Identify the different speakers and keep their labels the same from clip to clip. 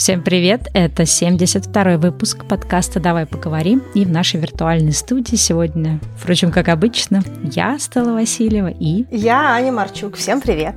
Speaker 1: Всем привет! Это 72-й выпуск подкаста «Давай поговорим». И в нашей виртуальной студии сегодня, впрочем, как обычно, я, Стелла Васильева, и...
Speaker 2: Я, Аня Марчук. Всем привет!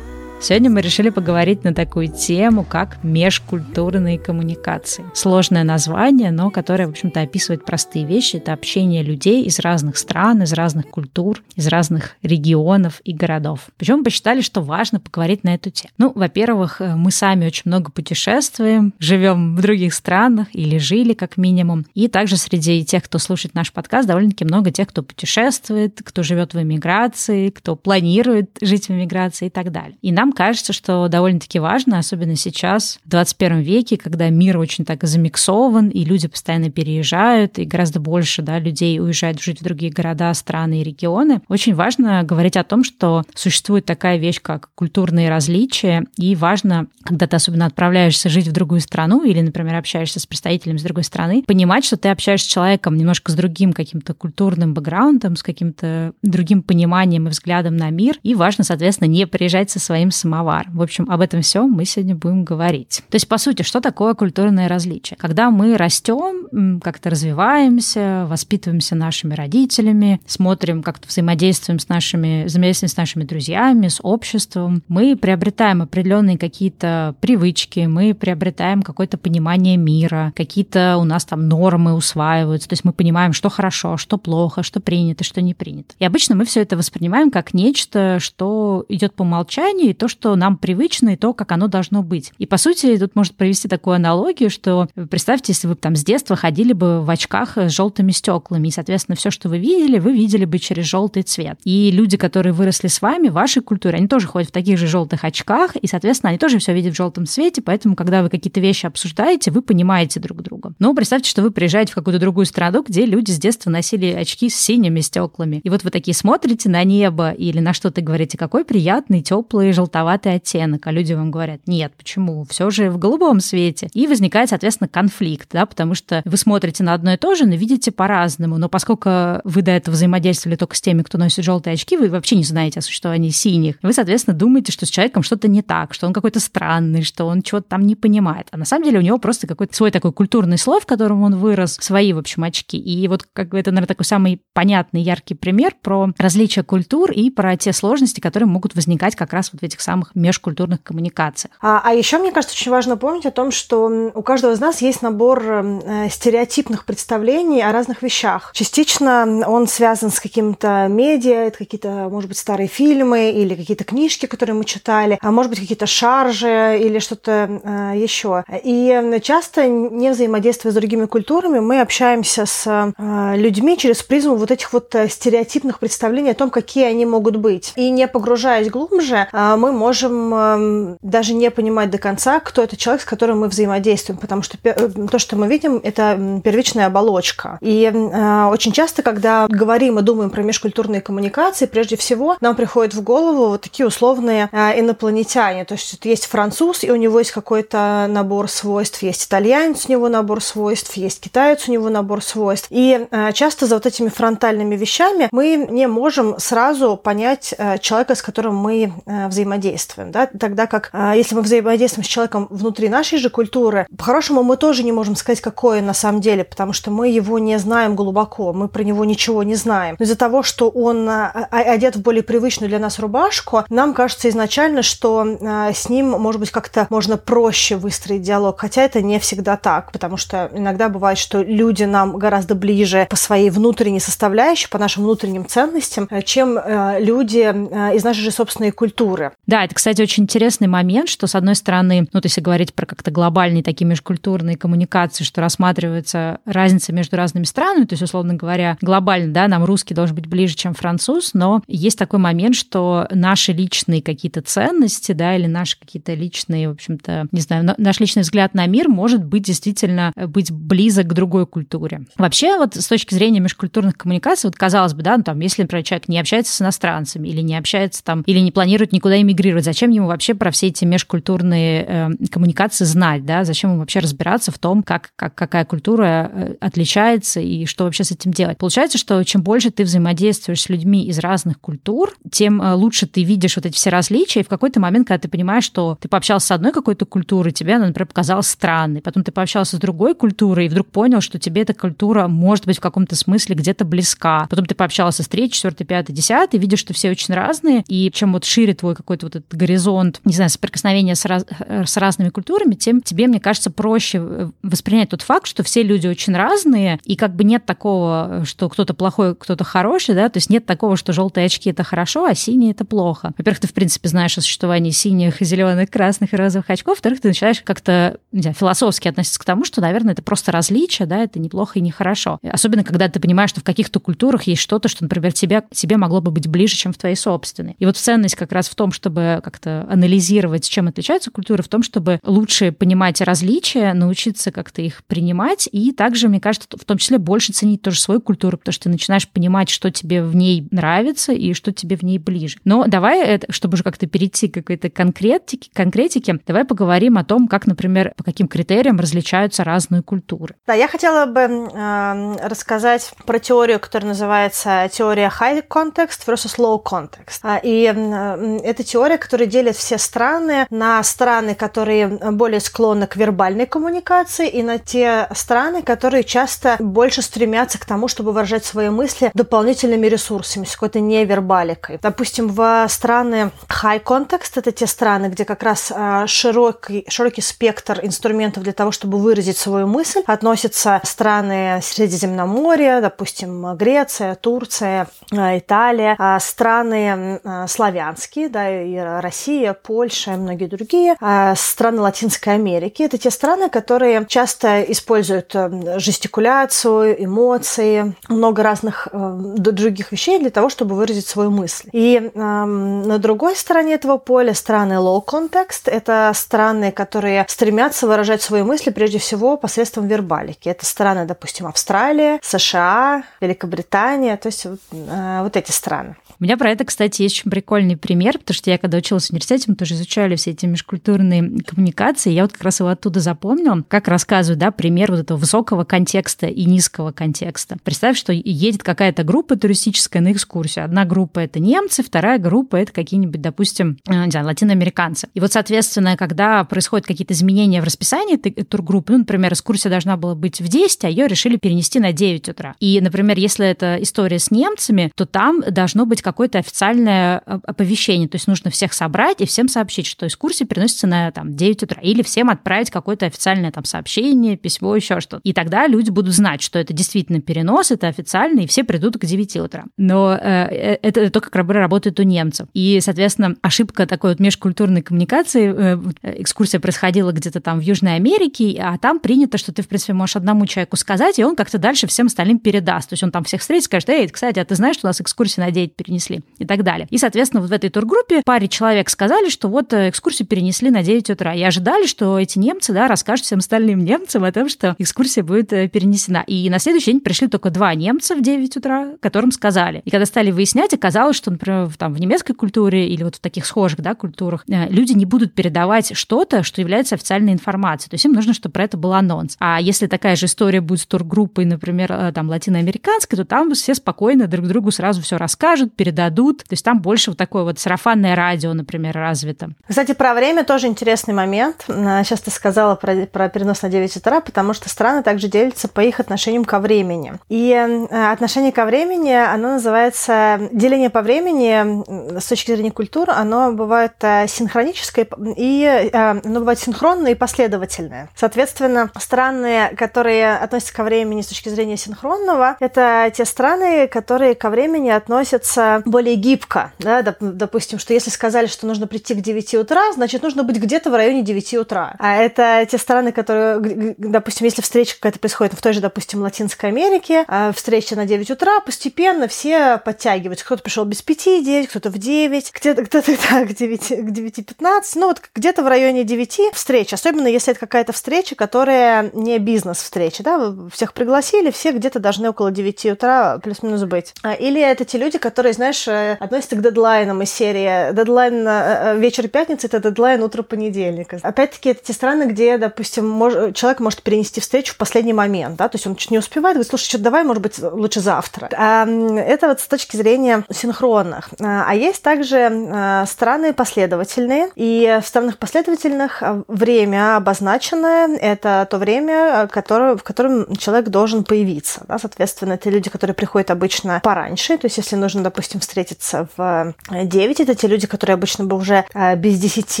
Speaker 1: Сегодня мы решили поговорить на такую тему, как межкультурные коммуникации. Сложное название, но которое, в общем-то, описывает простые вещи. Это общение людей из разных стран, из разных культур, из разных регионов и городов. Почему мы посчитали, что важно поговорить на эту тему? Ну, во-первых, э, мы сами очень много путешествуем, живем в других странах или жили как минимум. И также среди тех, кто слушает наш подкаст, довольно-таки много тех, кто путешествует, кто живет в эмиграции, кто планирует жить в эмиграции и так далее. И нам кажется, что довольно-таки важно, особенно сейчас, в 21 веке, когда мир очень так замиксован, и люди постоянно переезжают, и гораздо больше да, людей уезжают жить в другие города, страны и регионы, очень важно говорить о том, что существует такая вещь, как культурные различия, и важно, когда ты особенно отправляешься жить в другую страну или, например, общаешься с представителем с другой страны, понимать, что ты общаешься с человеком немножко с другим каким-то культурным бэкграундом, с каким-то другим пониманием и взглядом на мир, и важно, соответственно, не приезжать со своим самовар. В общем, об этом все мы сегодня будем говорить. То есть, по сути, что такое культурное различие? Когда мы растем, как-то развиваемся, воспитываемся нашими родителями, смотрим, как-то взаимодействуем с нашими, взаимодействуем с нашими друзьями, с обществом, мы приобретаем определенные какие-то привычки, мы приобретаем какое-то понимание мира, какие-то у нас там нормы усваиваются, то есть мы понимаем, что хорошо, что плохо, что принято, что не принято. И обычно мы все это воспринимаем как нечто, что идет по умолчанию, и то, что нам привычно, и то, как оно должно быть. И, по сути, тут может провести такую аналогию, что представьте, если вы там с детства ходили бы в очках с желтыми стеклами, и, соответственно, все, что вы видели, вы видели бы через желтый цвет. И люди, которые выросли с вами, в вашей культуре, они тоже ходят в таких же желтых очках, и, соответственно, они тоже все видят в желтом цвете, поэтому, когда вы какие-то вещи обсуждаете, вы понимаете друг друга. Но представьте, что вы приезжаете в какую-то другую страну, где люди с детства носили очки с синими стеклами. И вот вы такие смотрите на небо или на что-то говорите, какой приятный, теплый, желтый желтоватый оттенок, а люди вам говорят, нет, почему? Все же в голубом свете. И возникает, соответственно, конфликт, да, потому что вы смотрите на одно и то же, но видите по-разному. Но поскольку вы до этого взаимодействовали только с теми, кто носит желтые очки, вы вообще не знаете о существовании синих. Вы, соответственно, думаете, что с человеком что-то не так, что он какой-то странный, что он чего-то там не понимает. А на самом деле у него просто какой-то свой такой культурный слой, в котором он вырос, свои, в общем, очки. И вот как бы это, наверное, такой самый понятный, яркий пример про различия культур и про те сложности, которые могут возникать как раз вот в этих самых межкультурных коммуникациях.
Speaker 2: А, а еще, мне кажется, очень важно помнить о том, что у каждого из нас есть набор э, стереотипных представлений о разных вещах. Частично он связан с каким-то медиа, это какие-то, может быть, старые фильмы или какие-то книжки, которые мы читали, а может быть, какие-то шаржи или что-то э, еще. И часто, не взаимодействуя с другими культурами, мы общаемся с э, людьми через призму вот этих вот стереотипных представлений о том, какие они могут быть. И не погружаясь глубже, мы можем э, даже не понимать до конца, кто это человек, с которым мы взаимодействуем, потому что э, то, что мы видим, это первичная оболочка. И э, очень часто, когда говорим и думаем про межкультурные коммуникации, прежде всего нам приходят в голову вот такие условные э, инопланетяне. То есть есть француз, и у него есть какой-то набор свойств, есть итальянец, у него набор свойств, есть китаец, у него набор свойств. И часто за вот этими фронтальными вещами мы не можем сразу понять человека, с которым мы взаимодействуем взаимодействуем, да, тогда как а, если мы взаимодействуем с человеком внутри нашей же культуры, по-хорошему мы тоже не можем сказать, какое на самом деле, потому что мы его не знаем глубоко, мы про него ничего не знаем. Но из-за того, что он а, а, одет в более привычную для нас рубашку, нам кажется изначально, что с ним, может быть, как-то можно проще выстроить диалог, хотя это не всегда так, потому что иногда бывает, что люди нам гораздо ближе по своей внутренней составляющей, по нашим внутренним ценностям, чем люди из нашей же собственной культуры.
Speaker 1: Да, это, кстати, очень интересный момент, что, с одной стороны, ну, то есть говорить про как-то глобальные такие межкультурные коммуникации, что рассматривается разница между разными странами, то есть, условно говоря, глобально, да, нам русский должен быть ближе, чем француз, но есть такой момент, что наши личные какие-то ценности, да, или наши какие-то личные, в общем-то, не знаю, наш личный взгляд на мир может быть действительно э, быть близок к другой культуре. Вообще, вот с точки зрения межкультурных коммуникаций, вот казалось бы, да, ну, там, если, например, человек не общается с иностранцами или не общается там, или не планирует никуда иммигрировать, культурировать, зачем ему вообще про все эти межкультурные э, коммуникации знать, да, зачем ему вообще разбираться в том, как, как какая культура э, отличается и что вообще с этим делать. Получается, что чем больше ты взаимодействуешь с людьми из разных культур, тем э, лучше ты видишь вот эти все различия, и в какой-то момент, когда ты понимаешь, что ты пообщался с одной какой-то культурой, тебе она, например, показалась странной, потом ты пообщался с другой культурой, и вдруг понял, что тебе эта культура может быть в каком-то смысле где-то близка. Потом ты пообщался с третьей, четвертой, пятой, десятой, видишь, что все очень разные, и чем вот шире твой какой-то вот этот горизонт, не знаю, соприкосновения с, раз, с разными культурами, тем тебе, мне кажется, проще воспринять тот факт, что все люди очень разные, и как бы нет такого, что кто-то плохой, кто-то хороший, да, то есть нет такого, что желтые очки это хорошо, а синие это плохо. Во-первых, ты, в принципе, знаешь о существовании синих, зеленых, красных и розовых очков, во-вторых, ты начинаешь как-то не знаю, философски относиться к тому, что, наверное, это просто различие, да, это неплохо и нехорошо. Особенно, когда ты понимаешь, что в каких-то культурах есть что-то, что, например, тебе, тебе могло бы быть ближе, чем в твоей собственной. И вот ценность как раз в том, чтобы как-то анализировать, чем отличаются культуры, в том, чтобы лучше понимать различия, научиться как-то их принимать, и также, мне кажется, в том числе больше ценить тоже свою культуру, потому что ты начинаешь понимать, что тебе в ней нравится и что тебе в ней ближе. Но давай, это, чтобы уже как-то перейти к какой-то конкретике, конкретике, давай поговорим о том, как, например, по каким критериям различаются разные культуры.
Speaker 2: Да, я хотела бы э, рассказать про теорию, которая называется теория high context versus low context. А, и э, это теория, которая делит все страны на страны, которые более склонны к вербальной коммуникации, и на те страны, которые часто больше стремятся к тому, чтобы выражать свои мысли дополнительными ресурсами, с какой-то невербаликой. Допустим, в страны high context это те страны, где как раз э, широкий, широкий спектр инструментов для того, чтобы выразить свою мысль, относятся страны Средиземноморья, допустим, Греция, Турция, э, Италия, а страны э, славянские, да, и Россия, Польша и многие другие, а страны Латинской Америки. Это те страны, которые часто используют жестикуляцию, эмоции, много разных других вещей для того, чтобы выразить свою мысль. И на другой стороне этого поля страны low context – это страны, которые стремятся выражать свои мысли прежде всего посредством вербалики. Это страны, допустим, Австралия, США, Великобритания, то есть вот, э, вот эти страны.
Speaker 1: У меня про это, кстати, есть очень прикольный пример, потому что я, когда училась в университете, мы тоже изучали все эти межкультурные коммуникации, я вот как раз его оттуда запомнила, как рассказывают, да, пример вот этого высокого контекста и низкого контекста. Представь, что едет какая-то группа туристическая на экскурсию. Одна группа — это немцы, вторая группа — это какие-нибудь, допустим, э, не знаю, латиноамериканцы. И вот, соответственно, когда происходят какие-то изменения в расписании тургруппы, ну, например, экскурсия должна была быть в 10, а ее решили перенести на 9 утра. И, например, если это история с немцами, то там должно быть какое-то официальное оповещение. То есть нужно всех собрать и всем сообщить, что экскурсия переносится на там, 9 утра. Или всем отправить какое-то официальное там, сообщение, письмо, еще что-то. И тогда люди будут знать, что это действительно перенос, это официально, и все придут к 9 утра. Но э, э это то, как работает у немцев. И, соответственно, ошибка такой вот межкультурной коммуникации. Э, экскурсия происходила где-то там в Южной Америке, а там принято, что ты, в принципе, можешь одному человеку сказать, и он как-то дальше всем остальным передаст. То есть он там всех встретит, скажет, эй, кстати, а ты знаешь, что у нас экскурсия на 9 перенесена? перенесли и так далее. И, соответственно, вот в этой тургруппе паре человек сказали, что вот э, экскурсию перенесли на 9 утра. И ожидали, что эти немцы, да, расскажут всем остальным немцам о том, что экскурсия будет э, перенесена. И на следующий день пришли только два немца в 9 утра, которым сказали. И когда стали выяснять, оказалось, что, например, там, в немецкой культуре или вот в таких схожих да, культурах э, люди не будут передавать что-то, что является официальной информацией. То есть им нужно, чтобы про это был анонс. А если такая же история будет с тургруппой, например, там, латиноамериканской, то там все спокойно друг другу сразу все расскажут, передадут. То есть там больше вот такое вот сарафанное радио, например, развито.
Speaker 2: Кстати, про время тоже интересный момент. Сейчас ты сказала про, про перенос на 9 утра, потому что страны также делятся по их отношениям ко времени. И э, отношение ко времени, оно называется деление по времени с точки зрения культуры, оно бывает э, синхроническое и э, оно бывает синхронное и последовательное. Соответственно, страны, которые относятся ко времени с точки зрения синхронного, это те страны, которые ко времени относятся более гибко. Да? Допустим, что если сказали, что нужно прийти к 9 утра, значит, нужно быть где-то в районе 9 утра. А это те страны, которые, допустим, если встреча какая-то происходит в той же, допустим, Латинской Америке, а встреча на 9 утра, постепенно все подтягиваются. Кто-то пришел без 5, 9, кто-то в 9, где-то кто-то да, к 9, к 9.15. Ну вот где-то в районе 9 встреч. Особенно если это какая-то встреча, которая не бизнес-встреча. Да? Всех пригласили, все где-то должны около 9 утра плюс-минус быть. А, или это те люди, которые, знаешь, относится к дедлайнам из серии. Дедлайн дедлайн вечер пятницы, это дедлайн утро понедельника. Опять-таки, это те страны, где, допустим, мож, человек может перенести встречу в последний момент, да, то есть он чуть не успевает, говорит, слушай, что давай, может быть, лучше завтра. А, это вот с точки зрения синхронных. А есть также страны последовательные, и в странах последовательных время обозначенное – это то время, которое, в котором человек должен появиться. Да? Соответственно, это люди, которые приходят обычно пораньше, то есть если нужно, допустим, встретиться в 9, это те люди, которые обычно бы уже без 10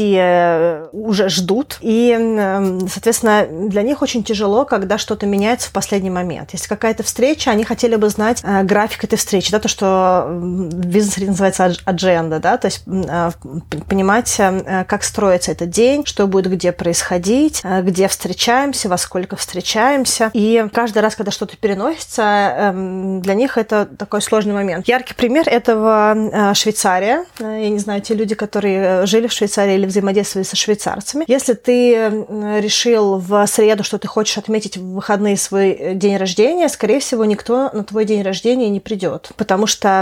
Speaker 2: э, уже ждут, и, соответственно, для них очень тяжело, когда что-то меняется в последний момент. Если какая-то встреча, они хотели бы знать э, график этой встречи, да, то, что в бизнесе называется адженда, да, то есть э, понимать, э, как строится этот день, что будет где происходить, где встречаемся, во сколько встречаемся. И каждый раз, когда что-то переносится, эм, для них это такой сложный момент. Яркий пример этого Швейцария. Я не знаю, те люди, которые жили в Швейцарии или взаимодействовали со швейцарцами. Если ты решил в среду, что ты хочешь отметить в выходные свой э, день рождения, скорее всего, никто на твой день рождения не придет, потому что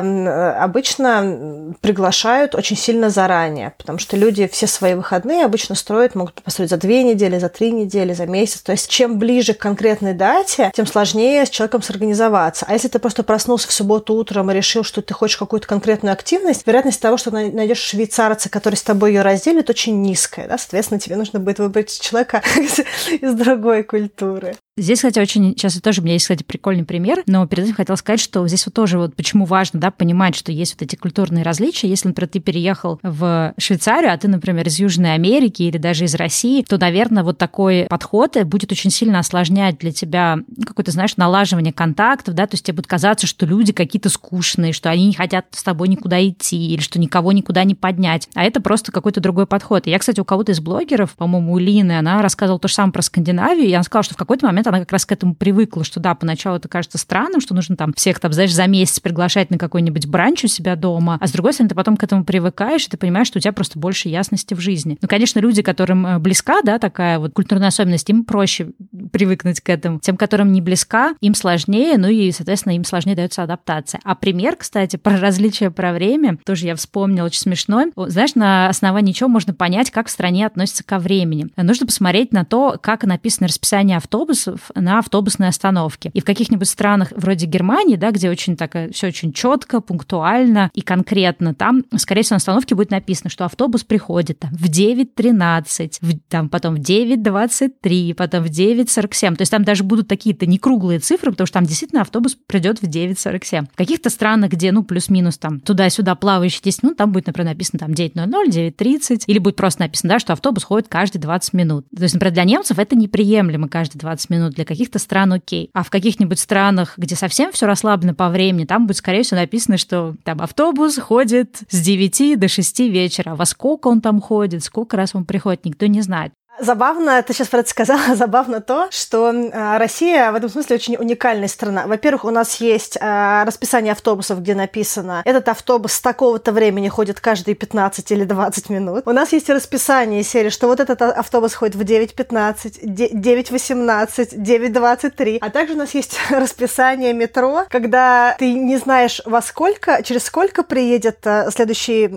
Speaker 2: обычно приглашают очень сильно заранее, потому что люди все свои выходные обычно строят, могут построить за две недели, за три недели, за месяц. То есть чем ближе к конкретной дате, тем сложнее с человеком сорганизоваться. А если ты просто проснулся в субботу утром и решил, что ты хочешь какую-то конкретную активность, вероятность того, что найдешь швейцарца, который с тобой ее разделит, очень низкая. Да? Соответственно, тебе нужно будет выбрать человека из другой культуры.
Speaker 1: Здесь, кстати, очень сейчас тоже у меня есть, кстати, прикольный пример, но перед этим хотела сказать, что здесь вот тоже вот почему важно, да, понимать, что есть вот эти культурные различия. Если, например, ты переехал в Швейцарию, а ты, например, из Южной Америки или даже из России, то, наверное, вот такой подход будет очень сильно осложнять для тебя какое-то, знаешь, налаживание контактов, да, то есть тебе будет казаться, что люди какие-то скучные, что они не хотят с тобой никуда идти или что никого никуда не поднять. А это просто какой-то другой подход. Я, кстати, у кого-то из блогеров, по-моему, у Лины, она рассказывала то же самое про Скандинавию, и она сказала, что в какой-то момент она как раз к этому привыкла, что да, поначалу это кажется странным, что нужно там всех там, знаешь, за месяц приглашать на какой-нибудь бранч у себя дома, а с другой стороны, ты потом к этому привыкаешь, и ты понимаешь, что у тебя просто больше ясности в жизни. Ну, конечно, люди, которым э, близка, да, такая вот культурная особенность, им проще привыкнуть к этому. Тем, которым не близка, им сложнее, ну и, соответственно, им сложнее дается адаптация. А пример, кстати, про различия про время, тоже я вспомнила, очень смешной. Знаешь, на основании чего можно понять, как в стране относятся ко времени? Нужно посмотреть на то, как написано расписание автобусов на автобусной остановке. И в каких-нибудь странах вроде Германии, да, где очень так все очень четко, пунктуально и конкретно, там, скорее всего, на остановке будет написано, что автобус приходит там, в 9.13, в, там потом в 9.23, потом в 9.47. То есть там даже будут такие-то не круглые цифры, потому что там действительно автобус придет в 9.47. В каких-то странах, где, ну, плюс-минус там туда-сюда плавающие 10 минут, там будет, например, написано там 9.00, 9.30, или будет просто написано, да, что автобус ходит каждые 20 минут. То есть, например, для немцев это неприемлемо каждые 20 минут, для каких-то стран окей. А в каких-нибудь странах, где совсем все расслаблено по времени, там будет, скорее всего, написано, что там автобус ходит с 9 до 6 вечера. Во сколько он там ходит, сколько раз он приходит, никто не знает.
Speaker 2: Забавно, ты сейчас про это сказала, забавно то, что а, Россия в этом смысле очень уникальная страна. Во-первых, у нас есть а, расписание автобусов, где написано, этот автобус с такого-то времени ходит каждые 15 или 20 минут. У нас есть расписание серии, что вот этот автобус ходит в 9.15, 9.18, 9.23. А также у нас есть расписание метро, когда ты не знаешь, во сколько, через сколько приедет а, следующий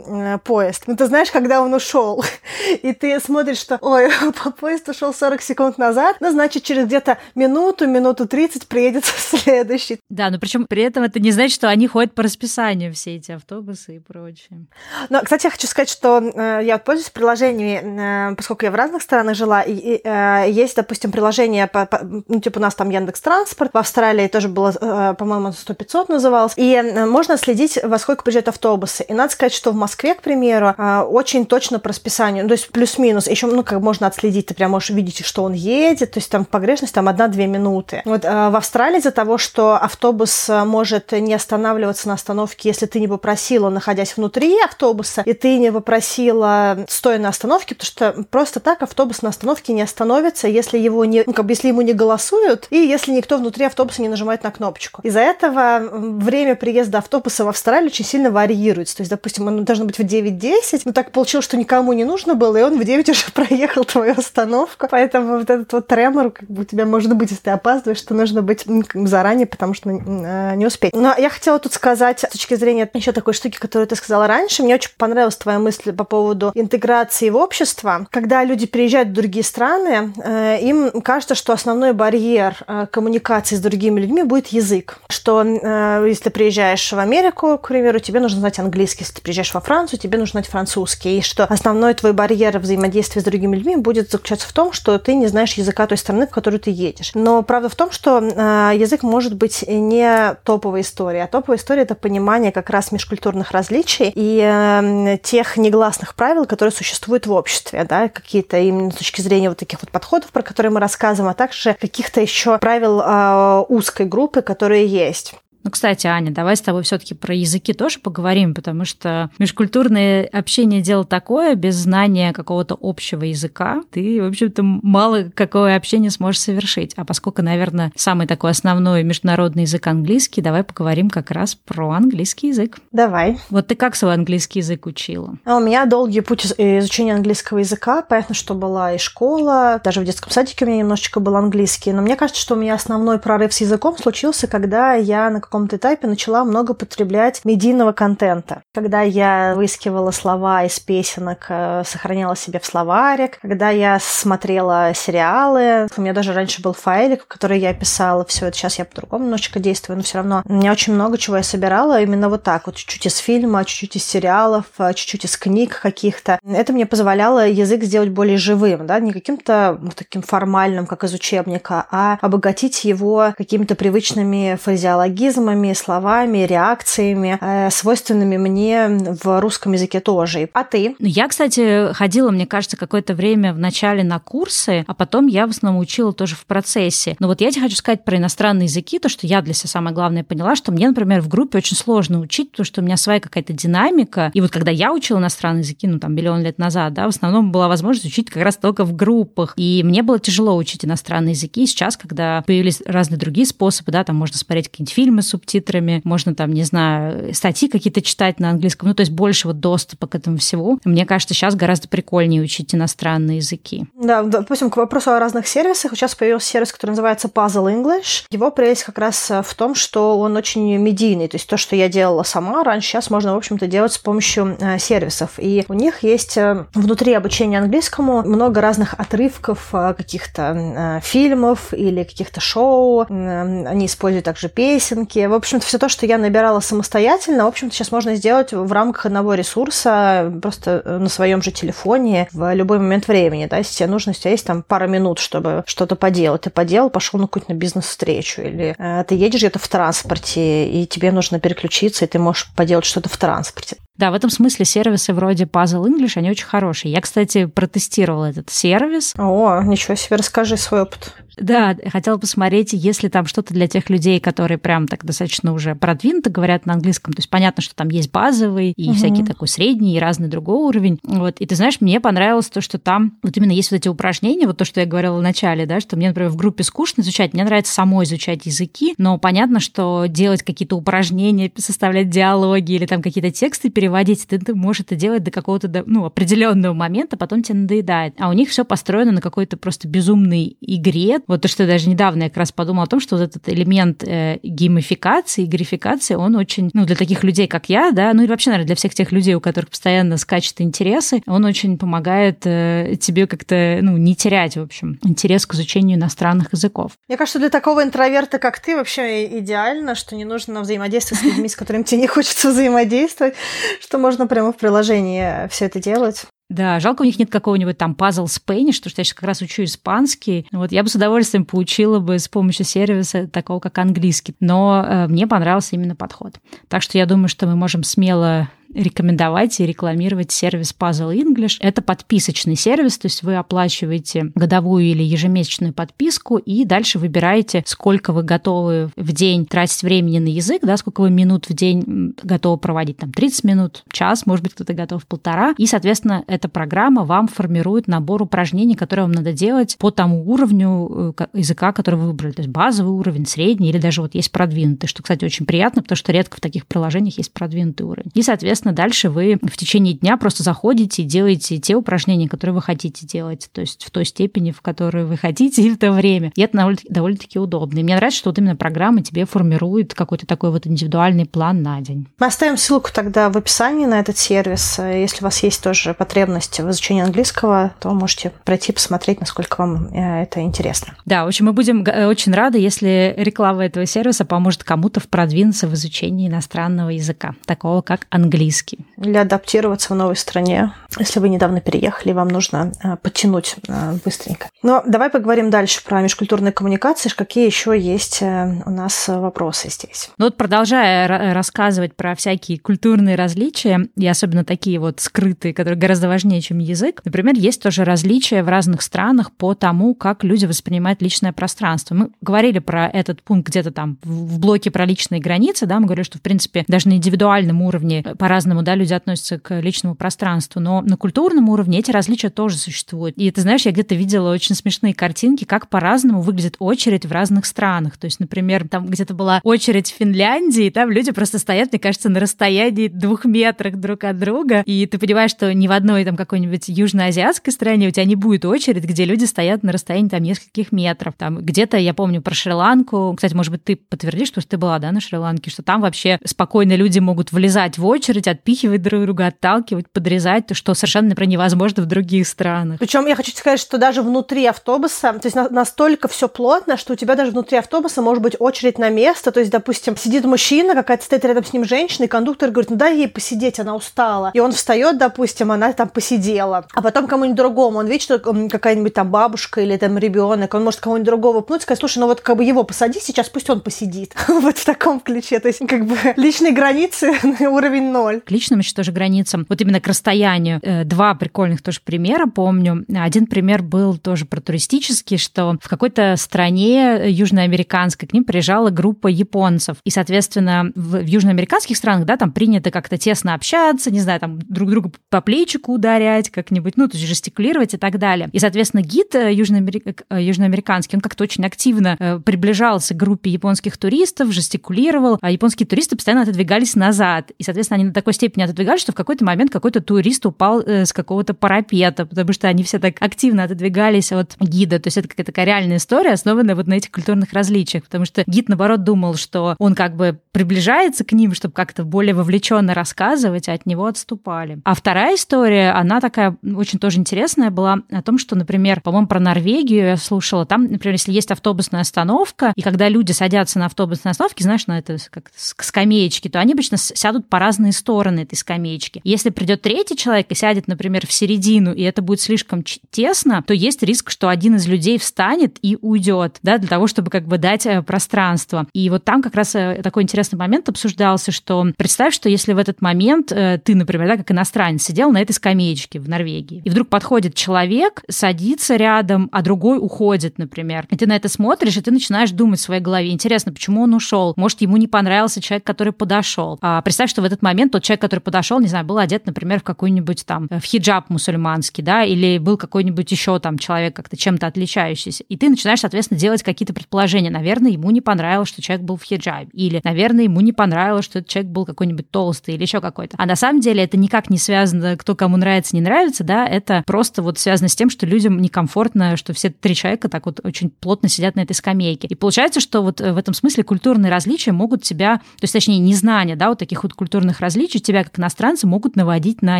Speaker 2: поезд. Но ты знаешь, когда он ушел. И ты смотришь, что, ой, поезд ушел 40 секунд назад, ну, значит, через где-то минуту, минуту 30 приедет следующий.
Speaker 1: Да, но причем при этом это не значит, что они ходят по расписанию, все эти автобусы и прочее.
Speaker 2: Но, кстати, я хочу сказать, что э, я пользуюсь приложениями, э, поскольку я в разных странах жила, и, и э, есть, допустим, приложение, по, по, ну, типа у нас там Яндекс Транспорт, в Австралии тоже было, э, по-моему, 100-500 называлось, и э, можно следить, во сколько приезжают автобусы. И надо сказать, что в Москве, к примеру, э, очень точно по расписанию, ну, то есть плюс-минус, еще, ну, как можно отследить следить, ты прям можешь видеть, что он едет, то есть там погрешность там одна-две минуты. Вот э, в Австралии из-за того, что автобус э, может не останавливаться на остановке, если ты не попросила, находясь внутри автобуса, и ты не попросила, стоя на остановке, потому что просто так автобус на остановке не остановится, если его не, ну, как бы, если ему не голосуют, и если никто внутри автобуса не нажимает на кнопочку. Из-за этого время приезда автобуса в Австралию очень сильно варьируется. То есть, допустим, он должен быть в 9-10, но так получилось, что никому не нужно было, и он в 9 уже проехал твой твою остановку. Поэтому вот этот вот тремор как бы у тебя может быть, если ты опаздываешь, что нужно быть заранее, потому что э, не успеть. Но я хотела тут сказать с точки зрения еще такой штуки, которую ты сказала раньше. Мне очень понравилась твоя мысль по поводу интеграции в общество. Когда люди переезжают в другие страны, э, им кажется, что основной барьер э, коммуникации с другими людьми будет язык. Что если ты приезжаешь в Америку, к примеру, тебе нужно знать английский. Если ты приезжаешь во Францию, тебе нужно знать французский. И что основной твой барьер взаимодействия с другими людьми будет заключаться в том, что ты не знаешь языка той страны, в которую ты едешь. Но правда в том, что э, язык может быть не топовой историей, а топовая история это понимание как раз межкультурных различий и э, тех негласных правил, которые существуют в обществе, да, какие-то именно с точки зрения вот таких вот подходов, про которые мы рассказываем, а также каких-то еще правил э, узкой группы, которые есть.
Speaker 1: Ну, кстати, Аня, давай с тобой все-таки про языки тоже поговорим, потому что межкультурное общение дело такое, без знания какого-то общего языка ты, в общем-то, мало какое общение сможешь совершить. А поскольку, наверное, самый такой основной международный язык английский, давай поговорим как раз про английский язык.
Speaker 2: Давай.
Speaker 1: Вот ты как свой английский язык учила?
Speaker 2: А у меня долгий путь изучения английского языка. Понятно, что была и школа, даже в детском садике у меня немножечко был английский. Но мне кажется, что у меня основной прорыв с языком случился, когда я на каком-то этапе начала много потреблять медийного контента. Когда я выискивала слова из песенок, э, сохраняла себе в словарик, когда я смотрела сериалы. У меня даже раньше был файлик, в который я писала все это. Сейчас я по-другому немножечко действую, но все равно у меня очень много чего я собирала именно вот так. Вот чуть-чуть из фильма, чуть-чуть из сериалов, э, чуть-чуть из книг каких-то. Это мне позволяло язык сделать более живым, да, не каким-то вот таким формальным, как из учебника, а обогатить его какими-то привычными фразеологизмами, приемами, словами, реакциями, э, свойственными мне в русском языке тоже. А ты?
Speaker 1: Я, кстати, ходила, мне кажется, какое-то время в начале на курсы, а потом я в основном учила тоже в процессе. Но вот я тебе хочу сказать про иностранные языки, то, что я для себя самое главное поняла, что мне, например, в группе очень сложно учить, потому что у меня своя какая-то динамика. И вот когда я учила иностранные языки, ну, там, миллион лет назад, да, в основном была возможность учить как раз только в группах. И мне было тяжело учить иностранные языки. И сейчас, когда появились разные другие способы, да, там можно смотреть какие-нибудь фильмы субтитрами, можно там, не знаю, статьи какие-то читать на английском, ну, то есть больше вот доступа к этому всему. Мне кажется, сейчас гораздо прикольнее учить иностранные языки.
Speaker 2: Да, допустим, к вопросу о разных сервисах. Сейчас появился сервис, который называется Puzzle English. Его прелесть как раз в том, что он очень медийный. То есть то, что я делала сама раньше, сейчас можно, в общем-то, делать с помощью э, сервисов. И у них есть э, внутри обучения английскому много разных отрывков э, каких-то фильмов или каких-то шоу. Они используют также песенки в общем-то, все то, что я набирала самостоятельно, в общем-то, сейчас можно сделать в рамках одного ресурса, просто э, на своем же телефоне в любой момент времени. Да? Если тебе нужно, если у тебя есть там пара минут, чтобы что-то поделать. Ты поделал, пошел на какую-то бизнес-встречу. Или э, ты едешь где-то в транспорте, и тебе нужно переключиться, и ты можешь поделать что-то в транспорте.
Speaker 1: Да, в этом смысле сервисы вроде Puzzle English, они очень хорошие. Я, кстати, протестировала этот сервис.
Speaker 2: О, ничего себе, расскажи свой опыт.
Speaker 1: Да, хотела посмотреть, есть ли там что-то для тех людей, которые прям так достаточно уже продвинуто говорят на английском. То есть понятно, что там есть базовый и угу. всякий такой средний и разный другой уровень. Вот. И ты знаешь, мне понравилось то, что там вот именно есть вот эти упражнения, вот то, что я говорила в начале, да, что мне, например, в группе скучно изучать, мне нравится самой изучать языки, но понятно, что делать какие-то упражнения, составлять диалоги или там какие-то тексты переводить, ты, ты можешь это делать до какого-то ну, определенного момента, потом тебе надоедает. А у них все построено на какой-то просто безумной игре, вот то, что даже недавно я как раз подумала о том, что вот этот элемент э, геймификации, грификации, он очень, ну, для таких людей, как я, да, ну и вообще, наверное, для всех тех людей, у которых постоянно скачет интересы, он очень помогает э, тебе как-то, ну, не терять, в общем, интерес к изучению иностранных языков.
Speaker 2: Мне кажется, для такого интроверта, как ты, вообще идеально, что не нужно взаимодействовать с людьми, с которыми тебе не хочется взаимодействовать, что можно прямо в приложении все это делать.
Speaker 1: Да, жалко, у них нет какого-нибудь там puzzle Spanish, что я сейчас как раз учу испанский. Вот я бы с удовольствием получила бы с помощью сервиса такого, как английский. Но э, мне понравился именно подход. Так что я думаю, что мы можем смело рекомендовать и рекламировать сервис Puzzle English. Это подписочный сервис, то есть вы оплачиваете годовую или ежемесячную подписку и дальше выбираете, сколько вы готовы в день тратить времени на язык, да, сколько вы минут в день готовы проводить, там 30 минут, час, может быть, кто-то готов полтора. И, соответственно, эта программа вам формирует набор упражнений, которые вам надо делать по тому уровню э, языка, который вы выбрали. То есть базовый уровень, средний или даже вот есть продвинутый, что, кстати, очень приятно, потому что редко в таких приложениях есть продвинутый уровень. И, соответственно, соответственно, дальше вы в течение дня просто заходите и делаете те упражнения, которые вы хотите делать, то есть в той степени, в которой вы хотите и в то время. И это довольно-таки удобно. И мне нравится, что вот именно программа тебе формирует какой-то такой вот индивидуальный план на день.
Speaker 2: Мы оставим ссылку тогда в описании на этот сервис. Если у вас есть тоже потребность в изучении английского, то можете пройти посмотреть, насколько вам э, это интересно.
Speaker 1: Да, в общем, мы будем э, очень рады, если реклама этого сервиса поможет кому-то продвинуться в изучении иностранного языка, такого как английский.
Speaker 2: Или адаптироваться в новой стране, если вы недавно переехали, вам нужно э, подтянуть быстренько. Но давай поговорим дальше про межкультурные коммуникации. Какие еще есть у нас вопросы здесь?
Speaker 1: Ну вот продолжая рассказывать про всякие культурные различия, и особенно такие вот скрытые, которые гораздо важнее, чем язык, например, есть тоже различия в разных странах по тому, как люди воспринимают личное пространство. Мы говорили про этот пункт где-то там в блоке про личные границы, да, мы говорили, что, в принципе, даже на индивидуальном уровне по-разному, да, люди относятся к личному пространству, но на культурном уровне эти различия тоже существуют. И ты знаешь, я где-то видела очень смешные картинки, как по-разному выглядит очередь в разных странах. То есть, например, там где-то была очередь в Финляндии, и там люди просто стоят, мне кажется, на расстоянии двух метрах друг от друга, и ты понимаешь, что ни в одной там какой-нибудь южноазиатской стране у тебя не будет очередь, где люди стоят на расстоянии там нескольких метров. Там где-то, я помню про Шри-Ланку, кстати, может быть, ты подтвердишь, что ты была, да, на Шри-Ланке, что там вообще спокойно люди могут влезать в очередь, отпихивать друг друга, отталкивать, подрезать, то, что совершенно, например, невозможно в других странах.
Speaker 2: Причем я хочу сказать, что даже внутри автобуса, то есть настолько все плотно, что у тебя даже внутри автобуса может быть очередь на место, то есть, допустим, сидит мужчина, какая-то стоит рядом с ним женщина, и кондуктор говорит, ну дай ей посидеть, она устала. И он встает, допустим, она там посидела. А потом кому-нибудь другому, он видит, что какая-нибудь там бабушка или там ребенок, он может кого-нибудь другого пнуть, сказать, слушай, ну вот как бы его посади сейчас, пусть он посидит. вот в таком ключе. То есть как бы личные границы уровень ноль.
Speaker 1: К личным еще тоже границам. Вот именно к расстоянию. Э, два прикольных тоже примера помню. Один пример был тоже про туристический, что в какой-то стране южноамериканской к ним приезжала группа японцев. И, соответственно, в, в южноамериканских странах, да, там принято как-то тесно общаться, не знаю, там друг друга по плечику ударять как-нибудь, ну, то есть жестикулировать и так далее. И, соответственно, гид э, южноамерик... Э, южноамериканский, он как-то очень активно э, приближался к группе японских туристов, жестикулировал, а японские туристы постоянно отодвигались назад. И, соответственно, они на такой степени отодвигались, что в какой-то момент какой-то турист упал с какого-то парапета, потому что они все так активно отодвигались от гида. То есть это какая-то такая реальная история, основанная вот на этих культурных различиях, потому что гид, наоборот, думал, что он как бы приближается к ним, чтобы как-то более вовлеченно рассказывать, а от него отступали. А вторая история, она такая очень тоже интересная была о том, что, например, по-моему, про Норвегию я слушала, там, например, если есть автобусная остановка, и когда люди садятся на автобусной остановке, знаешь, на это как скамеечки, то они обычно сядут по разные стороны этой скамеечки. Если придет третий человек и сядет, например, в середину, и это будет слишком тесно, то есть риск, что один из людей встанет и уйдет, да, для того, чтобы как бы дать э, пространство. И вот там как раз э, такой интересный момент обсуждался, что представь, что если в этот момент э, ты, например, да, как иностранец, сидел на этой скамеечке в Норвегии, и вдруг подходит человек, садится рядом, а другой уходит, например. И ты на это смотришь, и ты начинаешь думать в своей голове, интересно, почему он ушел? Может, ему не понравился человек, который подошел? А представь, что в этот момент тот человек, который подошел, не знаю, был одет, например, в какой-нибудь там, в хиджаб мусульманский, да, или был какой-нибудь еще там человек как-то чем-то отличающийся. И ты начинаешь, соответственно, делать какие-то предположения. Наверное, ему не понравилось, что человек был в хиджабе. Или, наверное, ему не понравилось, что этот человек был какой-нибудь толстый или еще какой-то. А на самом деле это никак не связано, кто кому нравится, не нравится, да, это просто вот связано с тем, что людям некомфортно, что все три человека так вот очень плотно сидят на этой скамейке. И получается, что вот в этом смысле культурные различия могут тебя, то есть, точнее, незнание, да, вот таких вот культурных различий тебя, как иностранца, могут наводить на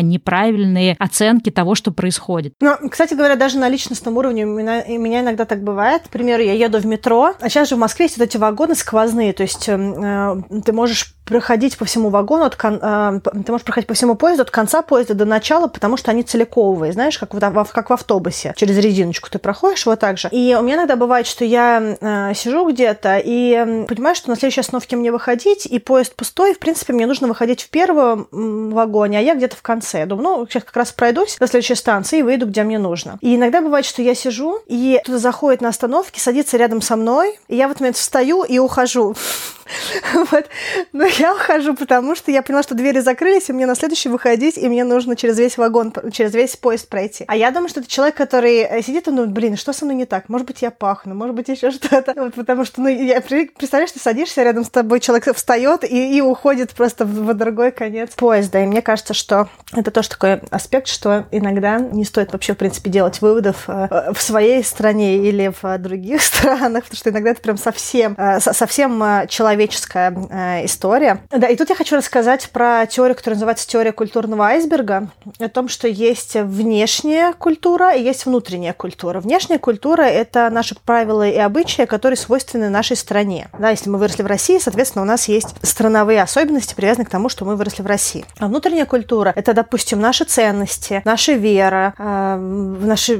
Speaker 1: неправильные оценки того, что происходит.
Speaker 2: Ну, кстати говоря, даже на личностном уровне у меня, у меня иногда так бывает. К примеру, я еду в метро, а сейчас же в Москве есть вот эти вагоны сквозные, то есть э, ты можешь проходить по всему вагону, от кон... э, ты можешь проходить по всему поезду от конца поезда до начала, потому что они целиковые, знаешь, как в, как в автобусе. Через резиночку ты проходишь вот так же. И у меня иногда бывает, что я э, сижу где-то и понимаю, что на следующей остановке мне выходить, и поезд пустой, в принципе, мне нужно выходить в первом вагоне, а я где-то в конце. Думаю, ну, сейчас как раз пройдусь до следующей станции и выйду, где мне нужно. И иногда бывает, что я сижу, и кто-то заходит на остановке, садится рядом со мной, и я в этот момент встаю и ухожу. Вот. Но Я ухожу, потому что я поняла, что двери закрылись, и мне на следующий выходить, и мне нужно через весь вагон, через весь поезд пройти. А я думаю, что это человек, который э, сидит и думает, блин, что со мной не так? Может быть, я пахну, может быть, еще что-то. Вот, потому что, ну, я представляешь, ты садишься рядом с тобой, человек встает и, и уходит просто в, в другой конец поезда. И мне кажется, что это тоже такой аспект, что иногда не стоит вообще, в принципе, делать выводов э, в своей стране или в других странах, потому что иногда это прям совсем, э, совсем человеческая история. Да, и тут я хочу рассказать про теорию, которая называется теория культурного айсберга, о том, что есть внешняя культура и есть внутренняя культура. Внешняя культура – это наши правила и обычаи, которые свойственны нашей стране. Да, если мы выросли в России, соответственно, у нас есть страновые особенности, привязанные к тому, что мы выросли в России. А внутренняя культура – это, допустим, наши ценности, наша вера, э, наши...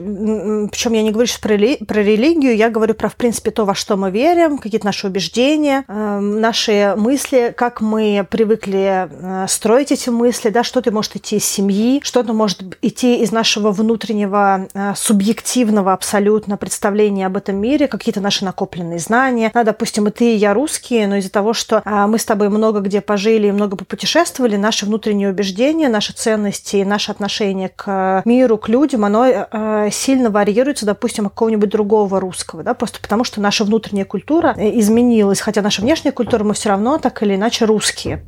Speaker 2: причем я не говорю сейчас про, рели... про религию, я говорю про, в принципе, то, во что мы верим, какие-то наши убеждения, э, наши мысли, как мы привыкли э, строить эти мысли, да, что-то может идти из семьи, что-то может идти из нашего внутреннего э, субъективного абсолютно представления об этом мире, какие-то наши накопленные знания. Да, допустим, и ты, и я русские, но из-за того, что э, мы с тобой много где пожили и много попутешествовали, наши внутренние убеждения, наши ценности и наше отношение к миру, к людям, оно сильно варьируется, допустим, от какого-нибудь другого русского, да, просто потому что наша внутренняя культура изменилась, хотя наша внешняя культура мы все равно так или иначе русские